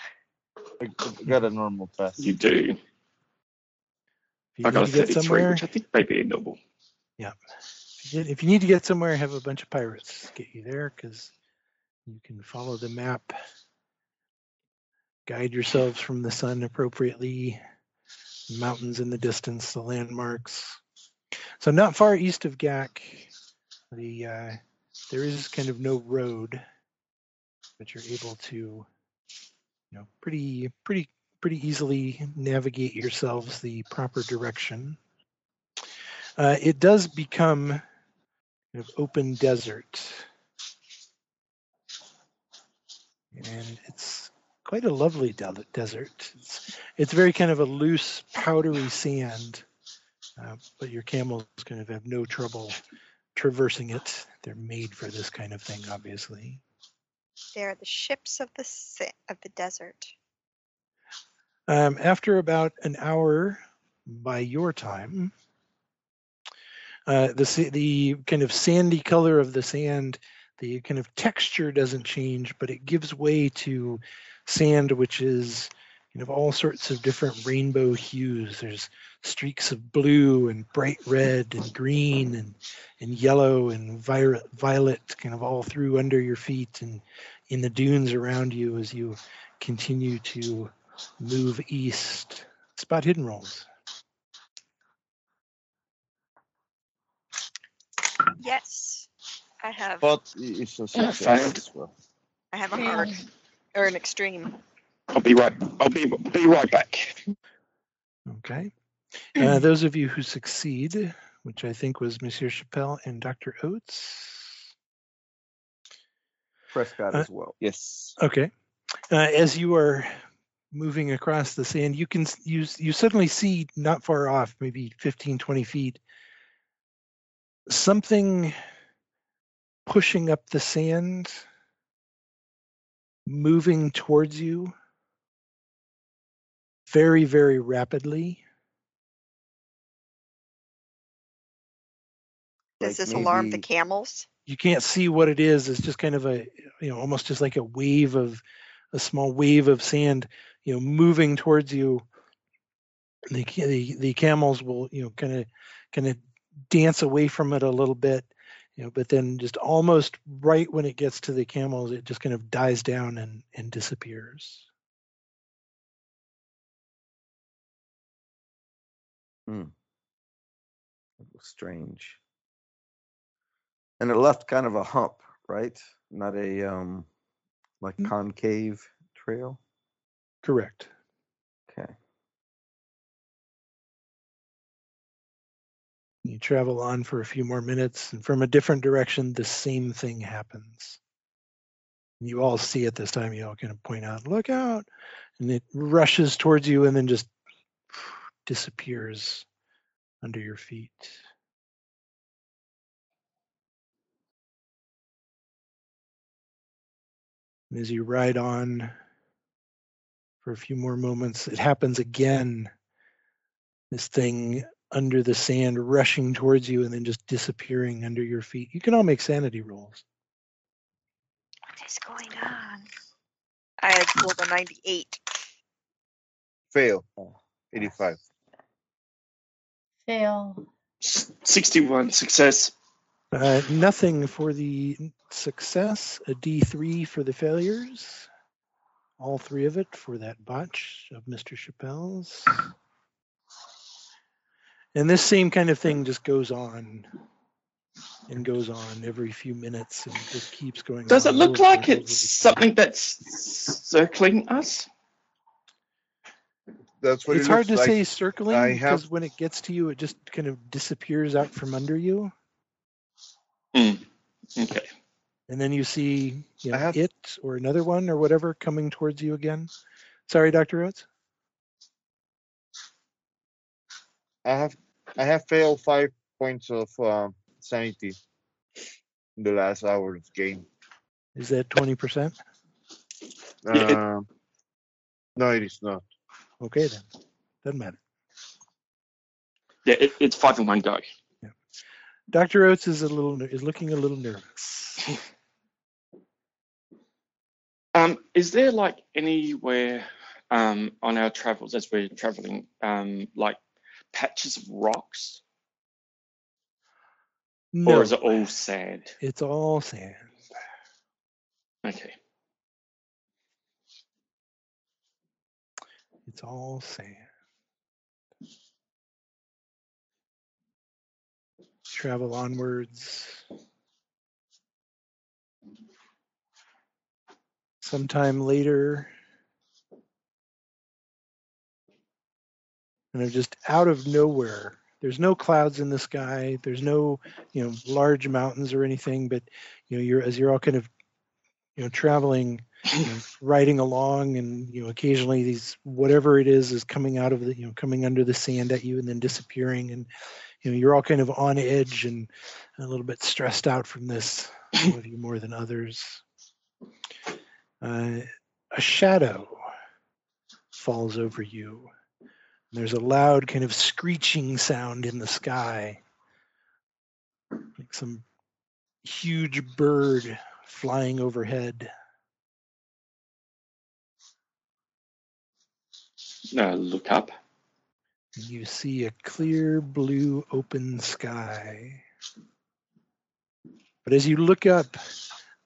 [SPEAKER 7] I I got a normal pass.
[SPEAKER 5] You do.
[SPEAKER 3] If you
[SPEAKER 5] I got a
[SPEAKER 3] need to get
[SPEAKER 5] 33,
[SPEAKER 3] somewhere,
[SPEAKER 5] which I think may be a noble.
[SPEAKER 3] get- if you need to get somewhere, have a bunch of pirates get you there because you can follow the map, guide yourselves from the sun appropriately, mountains in the distance, the landmarks. So not far east of Gak, the uh, there is kind of no road, but you're able to, you know, pretty pretty pretty easily navigate yourselves the proper direction. Uh, it does become kind of open desert, and it's quite a lovely de- desert. It's it's very kind of a loose, powdery sand, uh, but your camels kind of have no trouble traversing it. They're made for this kind of thing, obviously.
[SPEAKER 6] They're the ships of the of the desert.
[SPEAKER 3] Um, after about an hour by your time, uh, the the kind of sandy color of the sand, the kind of texture doesn't change, but it gives way to sand which is kind of all sorts of different rainbow hues. There's streaks of blue and bright red and green and and yellow and violet, violet kind of all through under your feet and in the dunes around you as you continue to move east. Spot hidden rolls.
[SPEAKER 6] Yes, I have.
[SPEAKER 7] But it's a
[SPEAKER 5] Yeah,
[SPEAKER 7] success as well.
[SPEAKER 6] I have a hard or an extreme.
[SPEAKER 5] I'll be right. I'll be be right back.
[SPEAKER 3] Okay. Uh, those of you who succeed, which I think was Monsieur Chappelle and Dr. Oates.
[SPEAKER 4] Prescott
[SPEAKER 3] Uh,
[SPEAKER 4] as well.
[SPEAKER 7] Yes.
[SPEAKER 3] Okay. Uh, as you are moving across the sand, you can s- you, you suddenly see not far off, maybe 15, 20 feet, something pushing up the sand, moving towards you very, very rapidly.
[SPEAKER 6] Does
[SPEAKER 4] Like
[SPEAKER 6] this alarm the camels?
[SPEAKER 3] you can't see what it is. It's just kind of a, you know, almost just like a wave of a small wave of sand, you know, moving towards you. The the, the camels will, you know, kind of kind of dance away from it a little bit, you know, but then just almost right when it gets to the camels, it just kind of dies down and and disappears.
[SPEAKER 4] It was strange. And it left kind of a hump, right? Not a um like concave trail.
[SPEAKER 3] Correct.
[SPEAKER 4] Okay.
[SPEAKER 3] You travel on for a few more minutes, and from a different direction, the same thing happens. You all see it this time. You all kind of point out, look out, and it rushes towards you and then just disappears under your feet. And as you ride on, for a few more moments, it happens again. This thing under the sand rushing towards you and then just disappearing under your feet. You can all make sanity rolls.
[SPEAKER 6] What is going on? I had rolled a 98.
[SPEAKER 7] Fail. 85.
[SPEAKER 2] Fail.
[SPEAKER 5] 61 success.
[SPEAKER 3] Uh, nothing for the success, a D3 for the failures. All three of it for that botch of Mr. Chappelle's. And this same kind of thing just goes on and goes on every few minutes and just keeps going
[SPEAKER 5] Does it look like it's something that's circling us?
[SPEAKER 7] That's what
[SPEAKER 3] It's
[SPEAKER 7] it
[SPEAKER 3] hard to
[SPEAKER 7] like.
[SPEAKER 3] say circling
[SPEAKER 7] I
[SPEAKER 3] because
[SPEAKER 7] have-
[SPEAKER 3] when it gets to you, it just kind of disappears out from under you.
[SPEAKER 5] Hmm. Okay.
[SPEAKER 3] And then you see you know,
[SPEAKER 7] have-
[SPEAKER 3] it or another one or whatever coming towards you again. Sorry, Dr. Oates.
[SPEAKER 7] I have I have failed five points of uh, sanity in the last hour of the game.
[SPEAKER 3] Is that 20%?
[SPEAKER 5] Yeah, it-
[SPEAKER 7] Um, no, it is not.
[SPEAKER 3] Okay, then. Doesn't matter.
[SPEAKER 5] Yeah, it, it's five in one go.
[SPEAKER 3] Dr. Oates is a little is looking a little nervous.
[SPEAKER 5] Um, is there like anywhere um, on our travels as we're traveling, um, like patches of rocks,
[SPEAKER 3] No,
[SPEAKER 5] or is it all sand?
[SPEAKER 3] it's all sand.
[SPEAKER 5] Okay.
[SPEAKER 3] It's all sand. Travel onwards. Sometime later, and they're just out of nowhere. There's no clouds in the sky. There's no, you know, large mountains or anything. But you know, you're as you're all kind of, you know, traveling you know, riding along and you know occasionally these whatever it is is coming out of the you know coming under the sand at you and then disappearing and you know you're all kind of on edge and a little bit stressed out from this some of you more than others uh, a shadow falls over you there's a loud kind of screeching sound in the sky like some huge bird flying overhead
[SPEAKER 5] Uh, look up.
[SPEAKER 3] You see a clear blue open sky. But as you look up,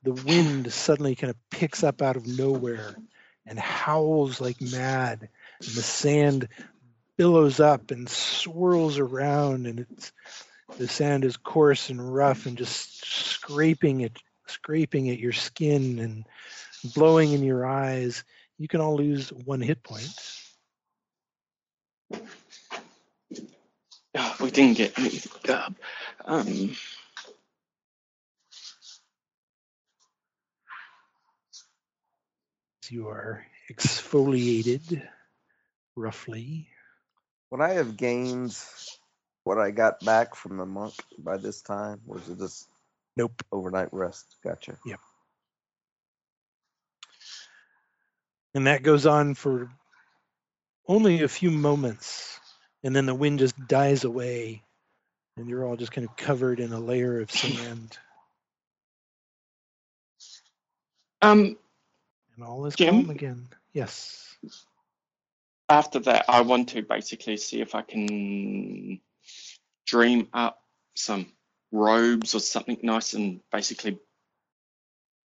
[SPEAKER 3] the wind suddenly kind of picks up out of nowhere and howls like mad. And the sand billows up and swirls around and it's the sand is coarse and rough and just scraping it scraping at your skin and blowing in your eyes. You can all lose one hit point.
[SPEAKER 5] Oh, we didn't get anything up. Um,
[SPEAKER 3] You are exfoliated, roughly.
[SPEAKER 4] Would I have gained what I got back from the monk by this time? Was it just
[SPEAKER 3] Nope.
[SPEAKER 4] overnight rest? Gotcha. Yep.
[SPEAKER 3] And that goes on for only a few moments. And then the wind just dies away. And you're all just kind of covered in a layer of sand.
[SPEAKER 5] um,
[SPEAKER 3] And all is
[SPEAKER 5] Jim?
[SPEAKER 3] calm again. Yes.
[SPEAKER 5] after that, I want to basically see if I can dream up some robes or something nice and basically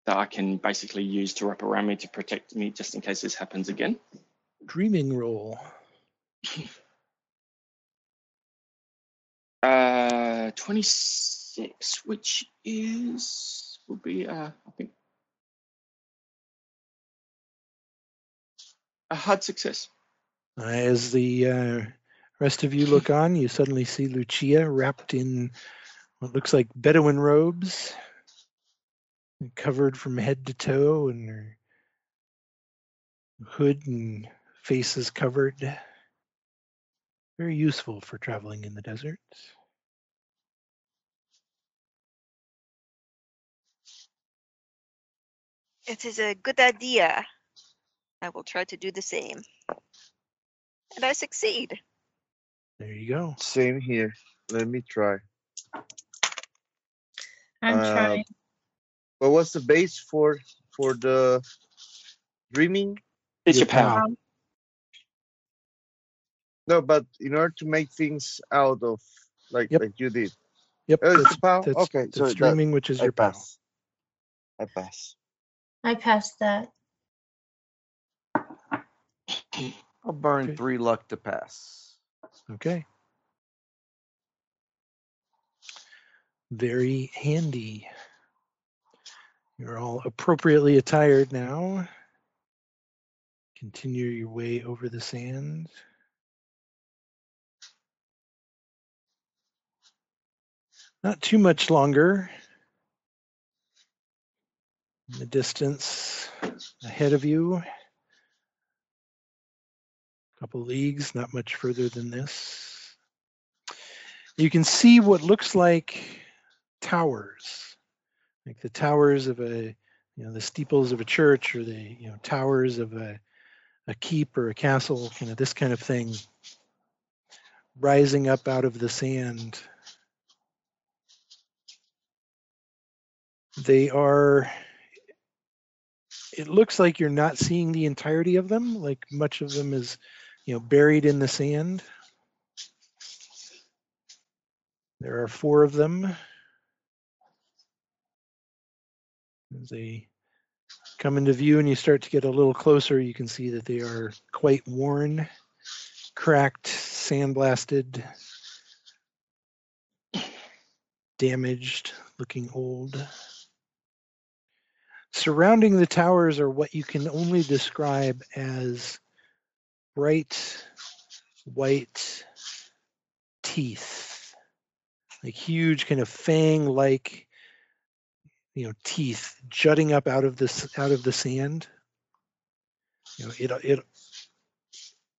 [SPEAKER 5] that I can basically use to wrap around me to protect me just in case this happens again.
[SPEAKER 3] Dreaming roll.
[SPEAKER 5] Uh, 26, which is, will be, uh, I think, a hard success.
[SPEAKER 3] Uh, As the uh, rest of you look on, you suddenly see Lucia wrapped in what looks like Bedouin robes, covered from head to toe, and her hood and face is covered. Very useful for traveling in the desert.
[SPEAKER 6] It is a good idea. I will try to do the same. And I succeed.
[SPEAKER 3] There you go.
[SPEAKER 7] Same here. Let me try.
[SPEAKER 2] I'm
[SPEAKER 7] Uh,
[SPEAKER 2] trying.
[SPEAKER 7] What was the base for for the dreaming?
[SPEAKER 5] It's
[SPEAKER 3] Your
[SPEAKER 5] your power.
[SPEAKER 2] Um,
[SPEAKER 7] No, but in order to make things out of like
[SPEAKER 3] Yep.
[SPEAKER 7] like you did.
[SPEAKER 3] Yep.
[SPEAKER 7] Oh, it's power? Okay,
[SPEAKER 3] that's
[SPEAKER 7] so that-
[SPEAKER 3] dreaming, which is
[SPEAKER 7] I
[SPEAKER 3] your power.
[SPEAKER 7] pass. I pass.
[SPEAKER 2] I pass that.
[SPEAKER 4] I'll burn
[SPEAKER 3] Okay.
[SPEAKER 4] three luck to pass.
[SPEAKER 3] Okay. Very handy. You're all appropriately attired now. Continue your way over the sand. Not too much longer. In the distance ahead of you, couple leagues, not much further than this. You can see what looks like towers, like the towers of a, you know, the steeples of a church or the, you know, towers of a, a keep or a castle, kind of this kind of thing, rising up out of the sand. They are, it looks like you're not seeing the entirety of them, like much of them is, you know, buried in the sand. There are four of them. As they come into view and you start to get a little closer, you can see that they are quite worn, cracked, sandblasted, damaged, looking old. Surrounding the towers are what you can only describe as bright white teeth, like huge kind of fang-like, you know, teeth jutting up out of this out of the sand. You know, it it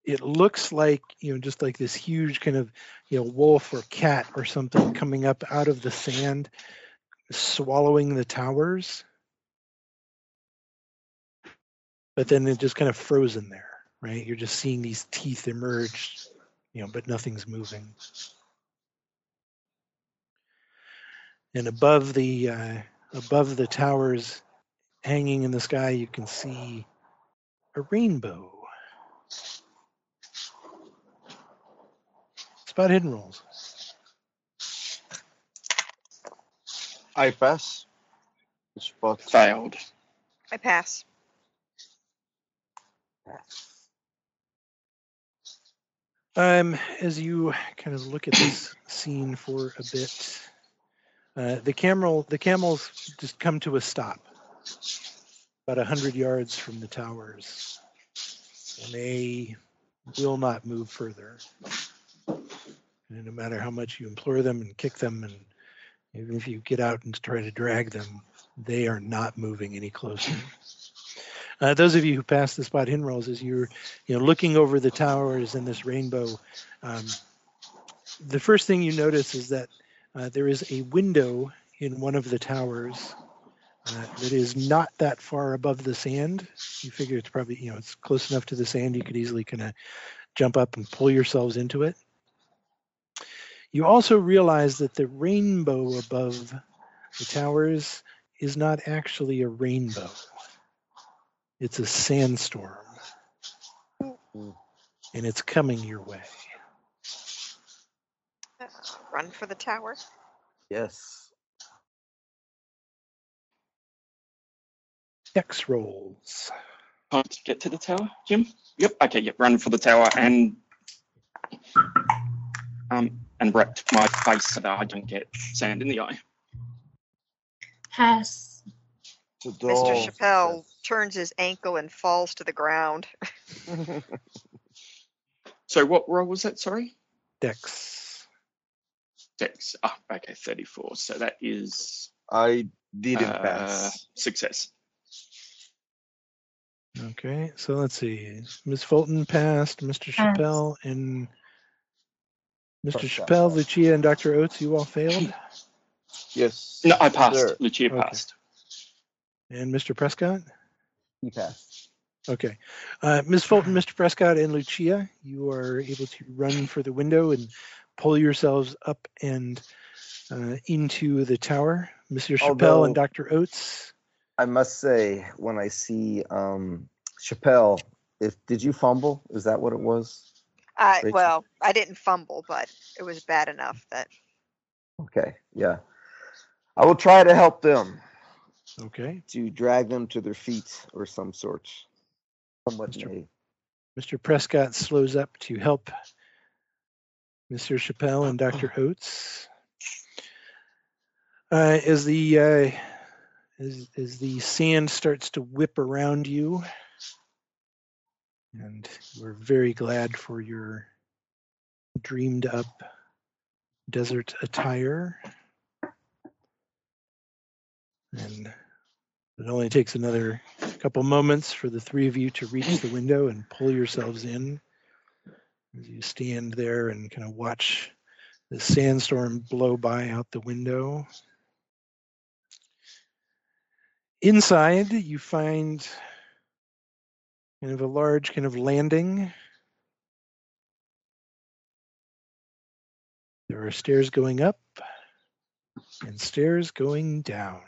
[SPEAKER 3] it looks like you know just like this huge kind of you know wolf or cat or something coming up out of the sand, swallowing the towers. But then it just kind of frozen there, right? You're just seeing these teeth emerge, you know, but nothing's moving. And above the uh, above the towers, hanging in the sky, you can see a rainbow. It's about hidden rolls.
[SPEAKER 7] I pass. Spot.
[SPEAKER 5] Failed.
[SPEAKER 6] I pass.
[SPEAKER 3] Um, as you kind of look at this scene for a bit, uh, the camel the camels just come to a stop about a hundred yards from the towers, and they will not move further. And no matter how much you implore them and kick them, and even if you get out and try to drag them, they are not moving any closer. Uh, those of you who passed the spot hidden rolls, as you're you know looking over the towers and this rainbow, um, the first thing you notice is that uh, there is a window in one of the towers uh, that is not that far above the sand. You figure it's probably you know it's close enough to the sand you could easily kind of jump up and pull yourselves into it. You also realize that the rainbow above the towers is not actually a rainbow. It's a sandstorm. And it's coming your way.
[SPEAKER 6] Uh, run for the tower.
[SPEAKER 4] Yes.
[SPEAKER 3] Dex rolls.
[SPEAKER 5] Time to get to the tower, Jim? Yep. Okay, yep. Run for the tower and um and wrecked my face so that I don't get sand in the eye.
[SPEAKER 2] Pass.
[SPEAKER 7] To
[SPEAKER 6] Mr.
[SPEAKER 7] dolls.
[SPEAKER 6] Chappelle turns his ankle and falls to the ground.
[SPEAKER 5] So what roll was that? Sorry.
[SPEAKER 3] Dex.
[SPEAKER 5] Dex. Ah, okay, thirty-four. So that is
[SPEAKER 7] I didn't
[SPEAKER 5] uh,
[SPEAKER 7] pass.
[SPEAKER 5] success.
[SPEAKER 3] Okay, so let's see. Ms. Fulton passed, Mr.
[SPEAKER 2] Passed.
[SPEAKER 3] Chappelle, and Mr.
[SPEAKER 4] Passed.
[SPEAKER 3] Chappelle, Lucia, and Dr. Oates, you all failed.
[SPEAKER 7] Yes.
[SPEAKER 5] No, I passed.
[SPEAKER 7] sir.
[SPEAKER 5] Lucia
[SPEAKER 3] Okay.
[SPEAKER 5] passed.
[SPEAKER 3] And Mr. Prescott?
[SPEAKER 4] He passed.
[SPEAKER 3] Okay. Uh, Ms. Fulton, Mr. Prescott, and Lucia, you are able to run for the window and pull yourselves up and uh, into the tower. Mr. Chappelle and Dr. Oates.
[SPEAKER 4] I must say, when I see um, Chappelle, if did you fumble? Is that what it was?
[SPEAKER 6] I well, I didn't fumble, but it was bad enough that
[SPEAKER 4] Okay, yeah. I will try to help them
[SPEAKER 3] Okay.
[SPEAKER 4] to drag them to their feet or some sort. Somewhat
[SPEAKER 3] Mr.
[SPEAKER 4] may.
[SPEAKER 3] Mr. Prescott slows up to help Mr. Chappelle and Dr. Oates. Uh, as the uh, as, as the sand starts to whip around you, and we're very glad for your dreamed up desert attire. And it only takes another couple moments for the three of you to reach the window and pull yourselves in as you stand there and kind of watch the sandstorm blow by out the window. Inside, you find kind of a large kind of landing. There are stairs going up and stairs going down.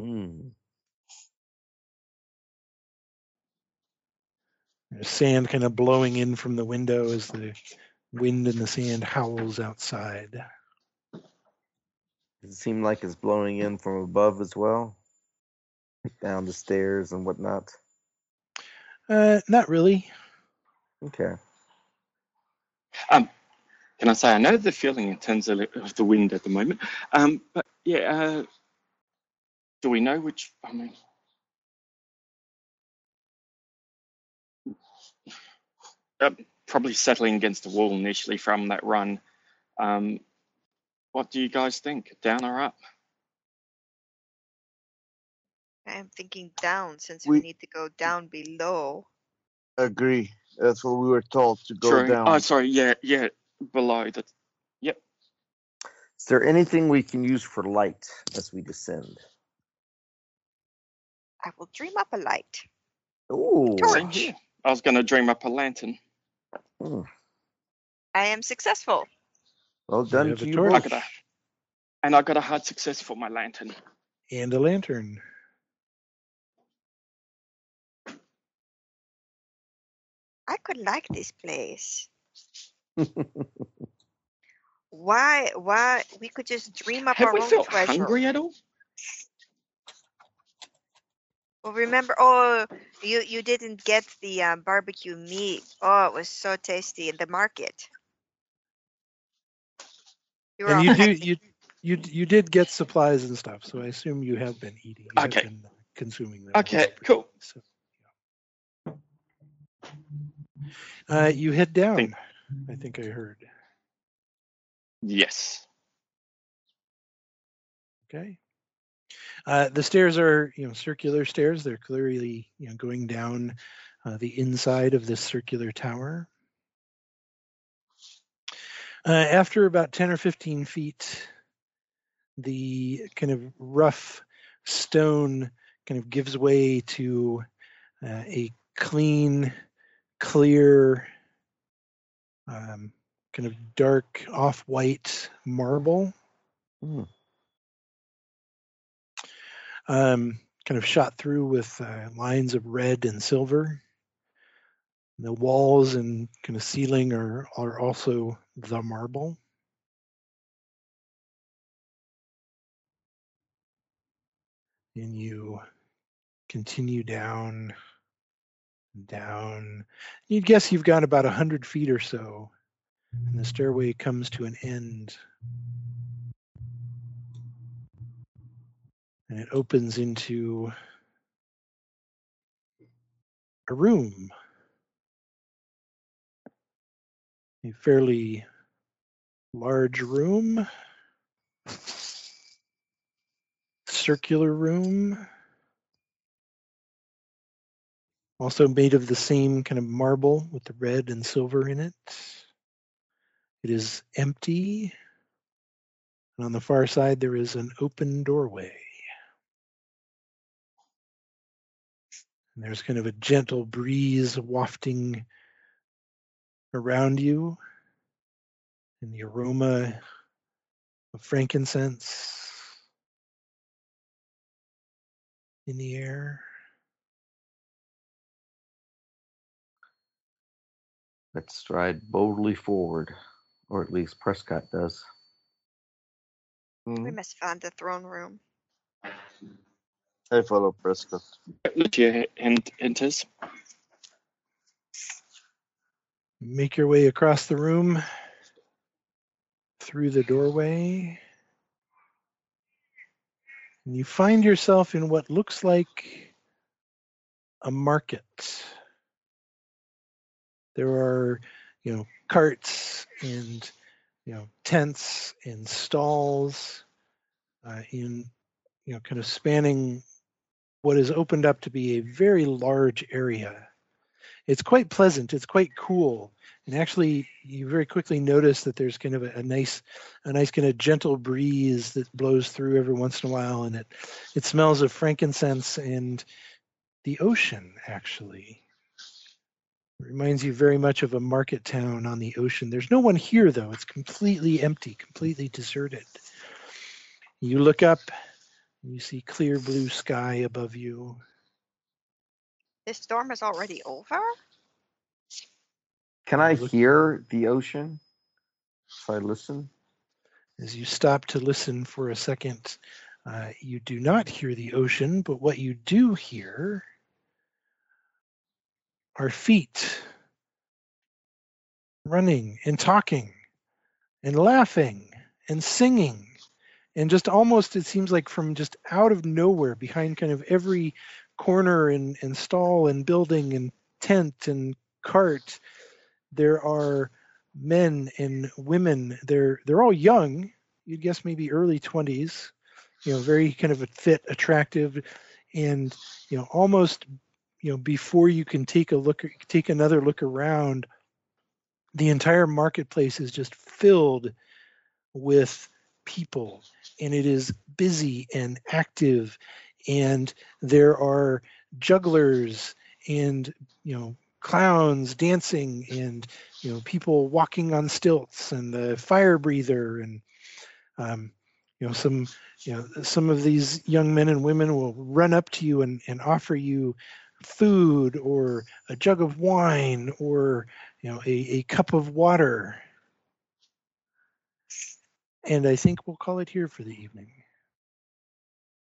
[SPEAKER 4] Hmm.
[SPEAKER 3] There's sand kind of blowing in from the window as the wind and the sand howls outside.
[SPEAKER 4] Does it seem like it's blowing in from above as well? Down the stairs and whatnot.
[SPEAKER 3] Uh, not really.
[SPEAKER 4] Okay.
[SPEAKER 5] Um, can I say I know the feeling in terms of, of the wind at the moment. Um, but yeah, uh, do we know which? I mean, uh, probably settling against the wall initially from that run. Um, what do you guys think? Down or up?
[SPEAKER 6] I'm thinking down since we,
[SPEAKER 7] We-
[SPEAKER 6] need to go down below.
[SPEAKER 7] Agree. That's what we were told to go
[SPEAKER 5] True.
[SPEAKER 7] down.
[SPEAKER 5] Oh, sorry. Yeah, yeah. Below That. Yep.
[SPEAKER 4] Is there anything we can use for light as we descend?
[SPEAKER 6] I will dream up a light.
[SPEAKER 4] Ooh.
[SPEAKER 5] Same here. I was going to dream up a lantern.
[SPEAKER 4] Hmm.
[SPEAKER 6] I am successful.
[SPEAKER 4] Well
[SPEAKER 3] You
[SPEAKER 4] done
[SPEAKER 3] have
[SPEAKER 4] to you
[SPEAKER 3] torch.
[SPEAKER 5] I got a, and I got a hard success for my lantern.
[SPEAKER 3] And a lantern.
[SPEAKER 6] I could like this place. Why? Why? We could just dream up
[SPEAKER 5] Have
[SPEAKER 6] our
[SPEAKER 5] we
[SPEAKER 6] own
[SPEAKER 5] felt
[SPEAKER 6] treasure.
[SPEAKER 5] hungry at all?
[SPEAKER 6] Well, remember? Oh, you you didn't get the um, barbecue meat. Oh, it was so tasty in the market. You were
[SPEAKER 3] And you do
[SPEAKER 6] hectic.
[SPEAKER 3] you you you did get supplies and stuff, so I assume you have been eating. You have
[SPEAKER 5] Okay.
[SPEAKER 3] been consuming them.
[SPEAKER 5] Okay, cool.
[SPEAKER 3] So, yeah. Uh, you head down.
[SPEAKER 5] Think-
[SPEAKER 3] I think I heard.
[SPEAKER 5] Yes.
[SPEAKER 3] Okay. Uh, the stairs are, you know, circular stairs. They're clearly, you know, going down uh, the inside of this circular tower. Uh, after about 10 or 15 feet, the kind of rough stone kind of gives way to uh, a clean, clear, um, kind of dark off-white marble.
[SPEAKER 4] Hmm.
[SPEAKER 3] Um, kind of shot through with uh, lines of red and silver. The walls and kind of ceiling are are also the marble. And you continue down, down. You'd guess you've got about a hundred feet or so, and the stairway comes to an end. And it opens into a room. A fairly large room, circular room, also made of the same kind of marble with the red and silver in it. It is empty, and on the far side there is an open doorway. And there's kind of a gentle breeze wafting around you, and the aroma of frankincense in the air.
[SPEAKER 4] Let's stride boldly forward, or at least Prescott does.
[SPEAKER 6] We
[SPEAKER 7] Mhm.
[SPEAKER 6] must find the throne room.
[SPEAKER 7] I follow Prescott.
[SPEAKER 5] Lucia en- enters.
[SPEAKER 3] Make your way across the room through the doorway. And you find yourself in what looks like a market. There are, you know, carts and, you know, tents and stalls uh, in, you know, kind of spanning what is opened up to be a very large area. It's quite pleasant. It's quite cool. And actually, you very quickly notice that there's kind of a, a nice, a nice kind of gentle breeze that blows through every once in a while, and it, it smells of frankincense and the ocean. Actually, it reminds you very much of a market town on the ocean. There's no one here though. It's completely empty, completely deserted. You look up, you see clear blue sky above you.
[SPEAKER 6] This storm is already over?
[SPEAKER 4] Can I hear the ocean if I listen?
[SPEAKER 3] As you stop to listen for a second, uh, you do not hear the ocean, but what you do hear are feet running and talking and laughing and singing. And just almost, it seems like from just out of nowhere, behind kind of every corner and, and stall and building and tent and cart, there are men and women. They're they're all young. You'd guess maybe early twenties. You know, very kind of fit, attractive, and you know almost you know before you can take a look, take another look around, the entire marketplace is just filled with people, and it is busy and active, and there are jugglers and you know clowns dancing and you know people walking on stilts and the fire breather and um, you know some you know some of these young men and women will run up to you and, and offer you food or a jug of wine or you know a, a cup of water and i think we'll call it here for the evening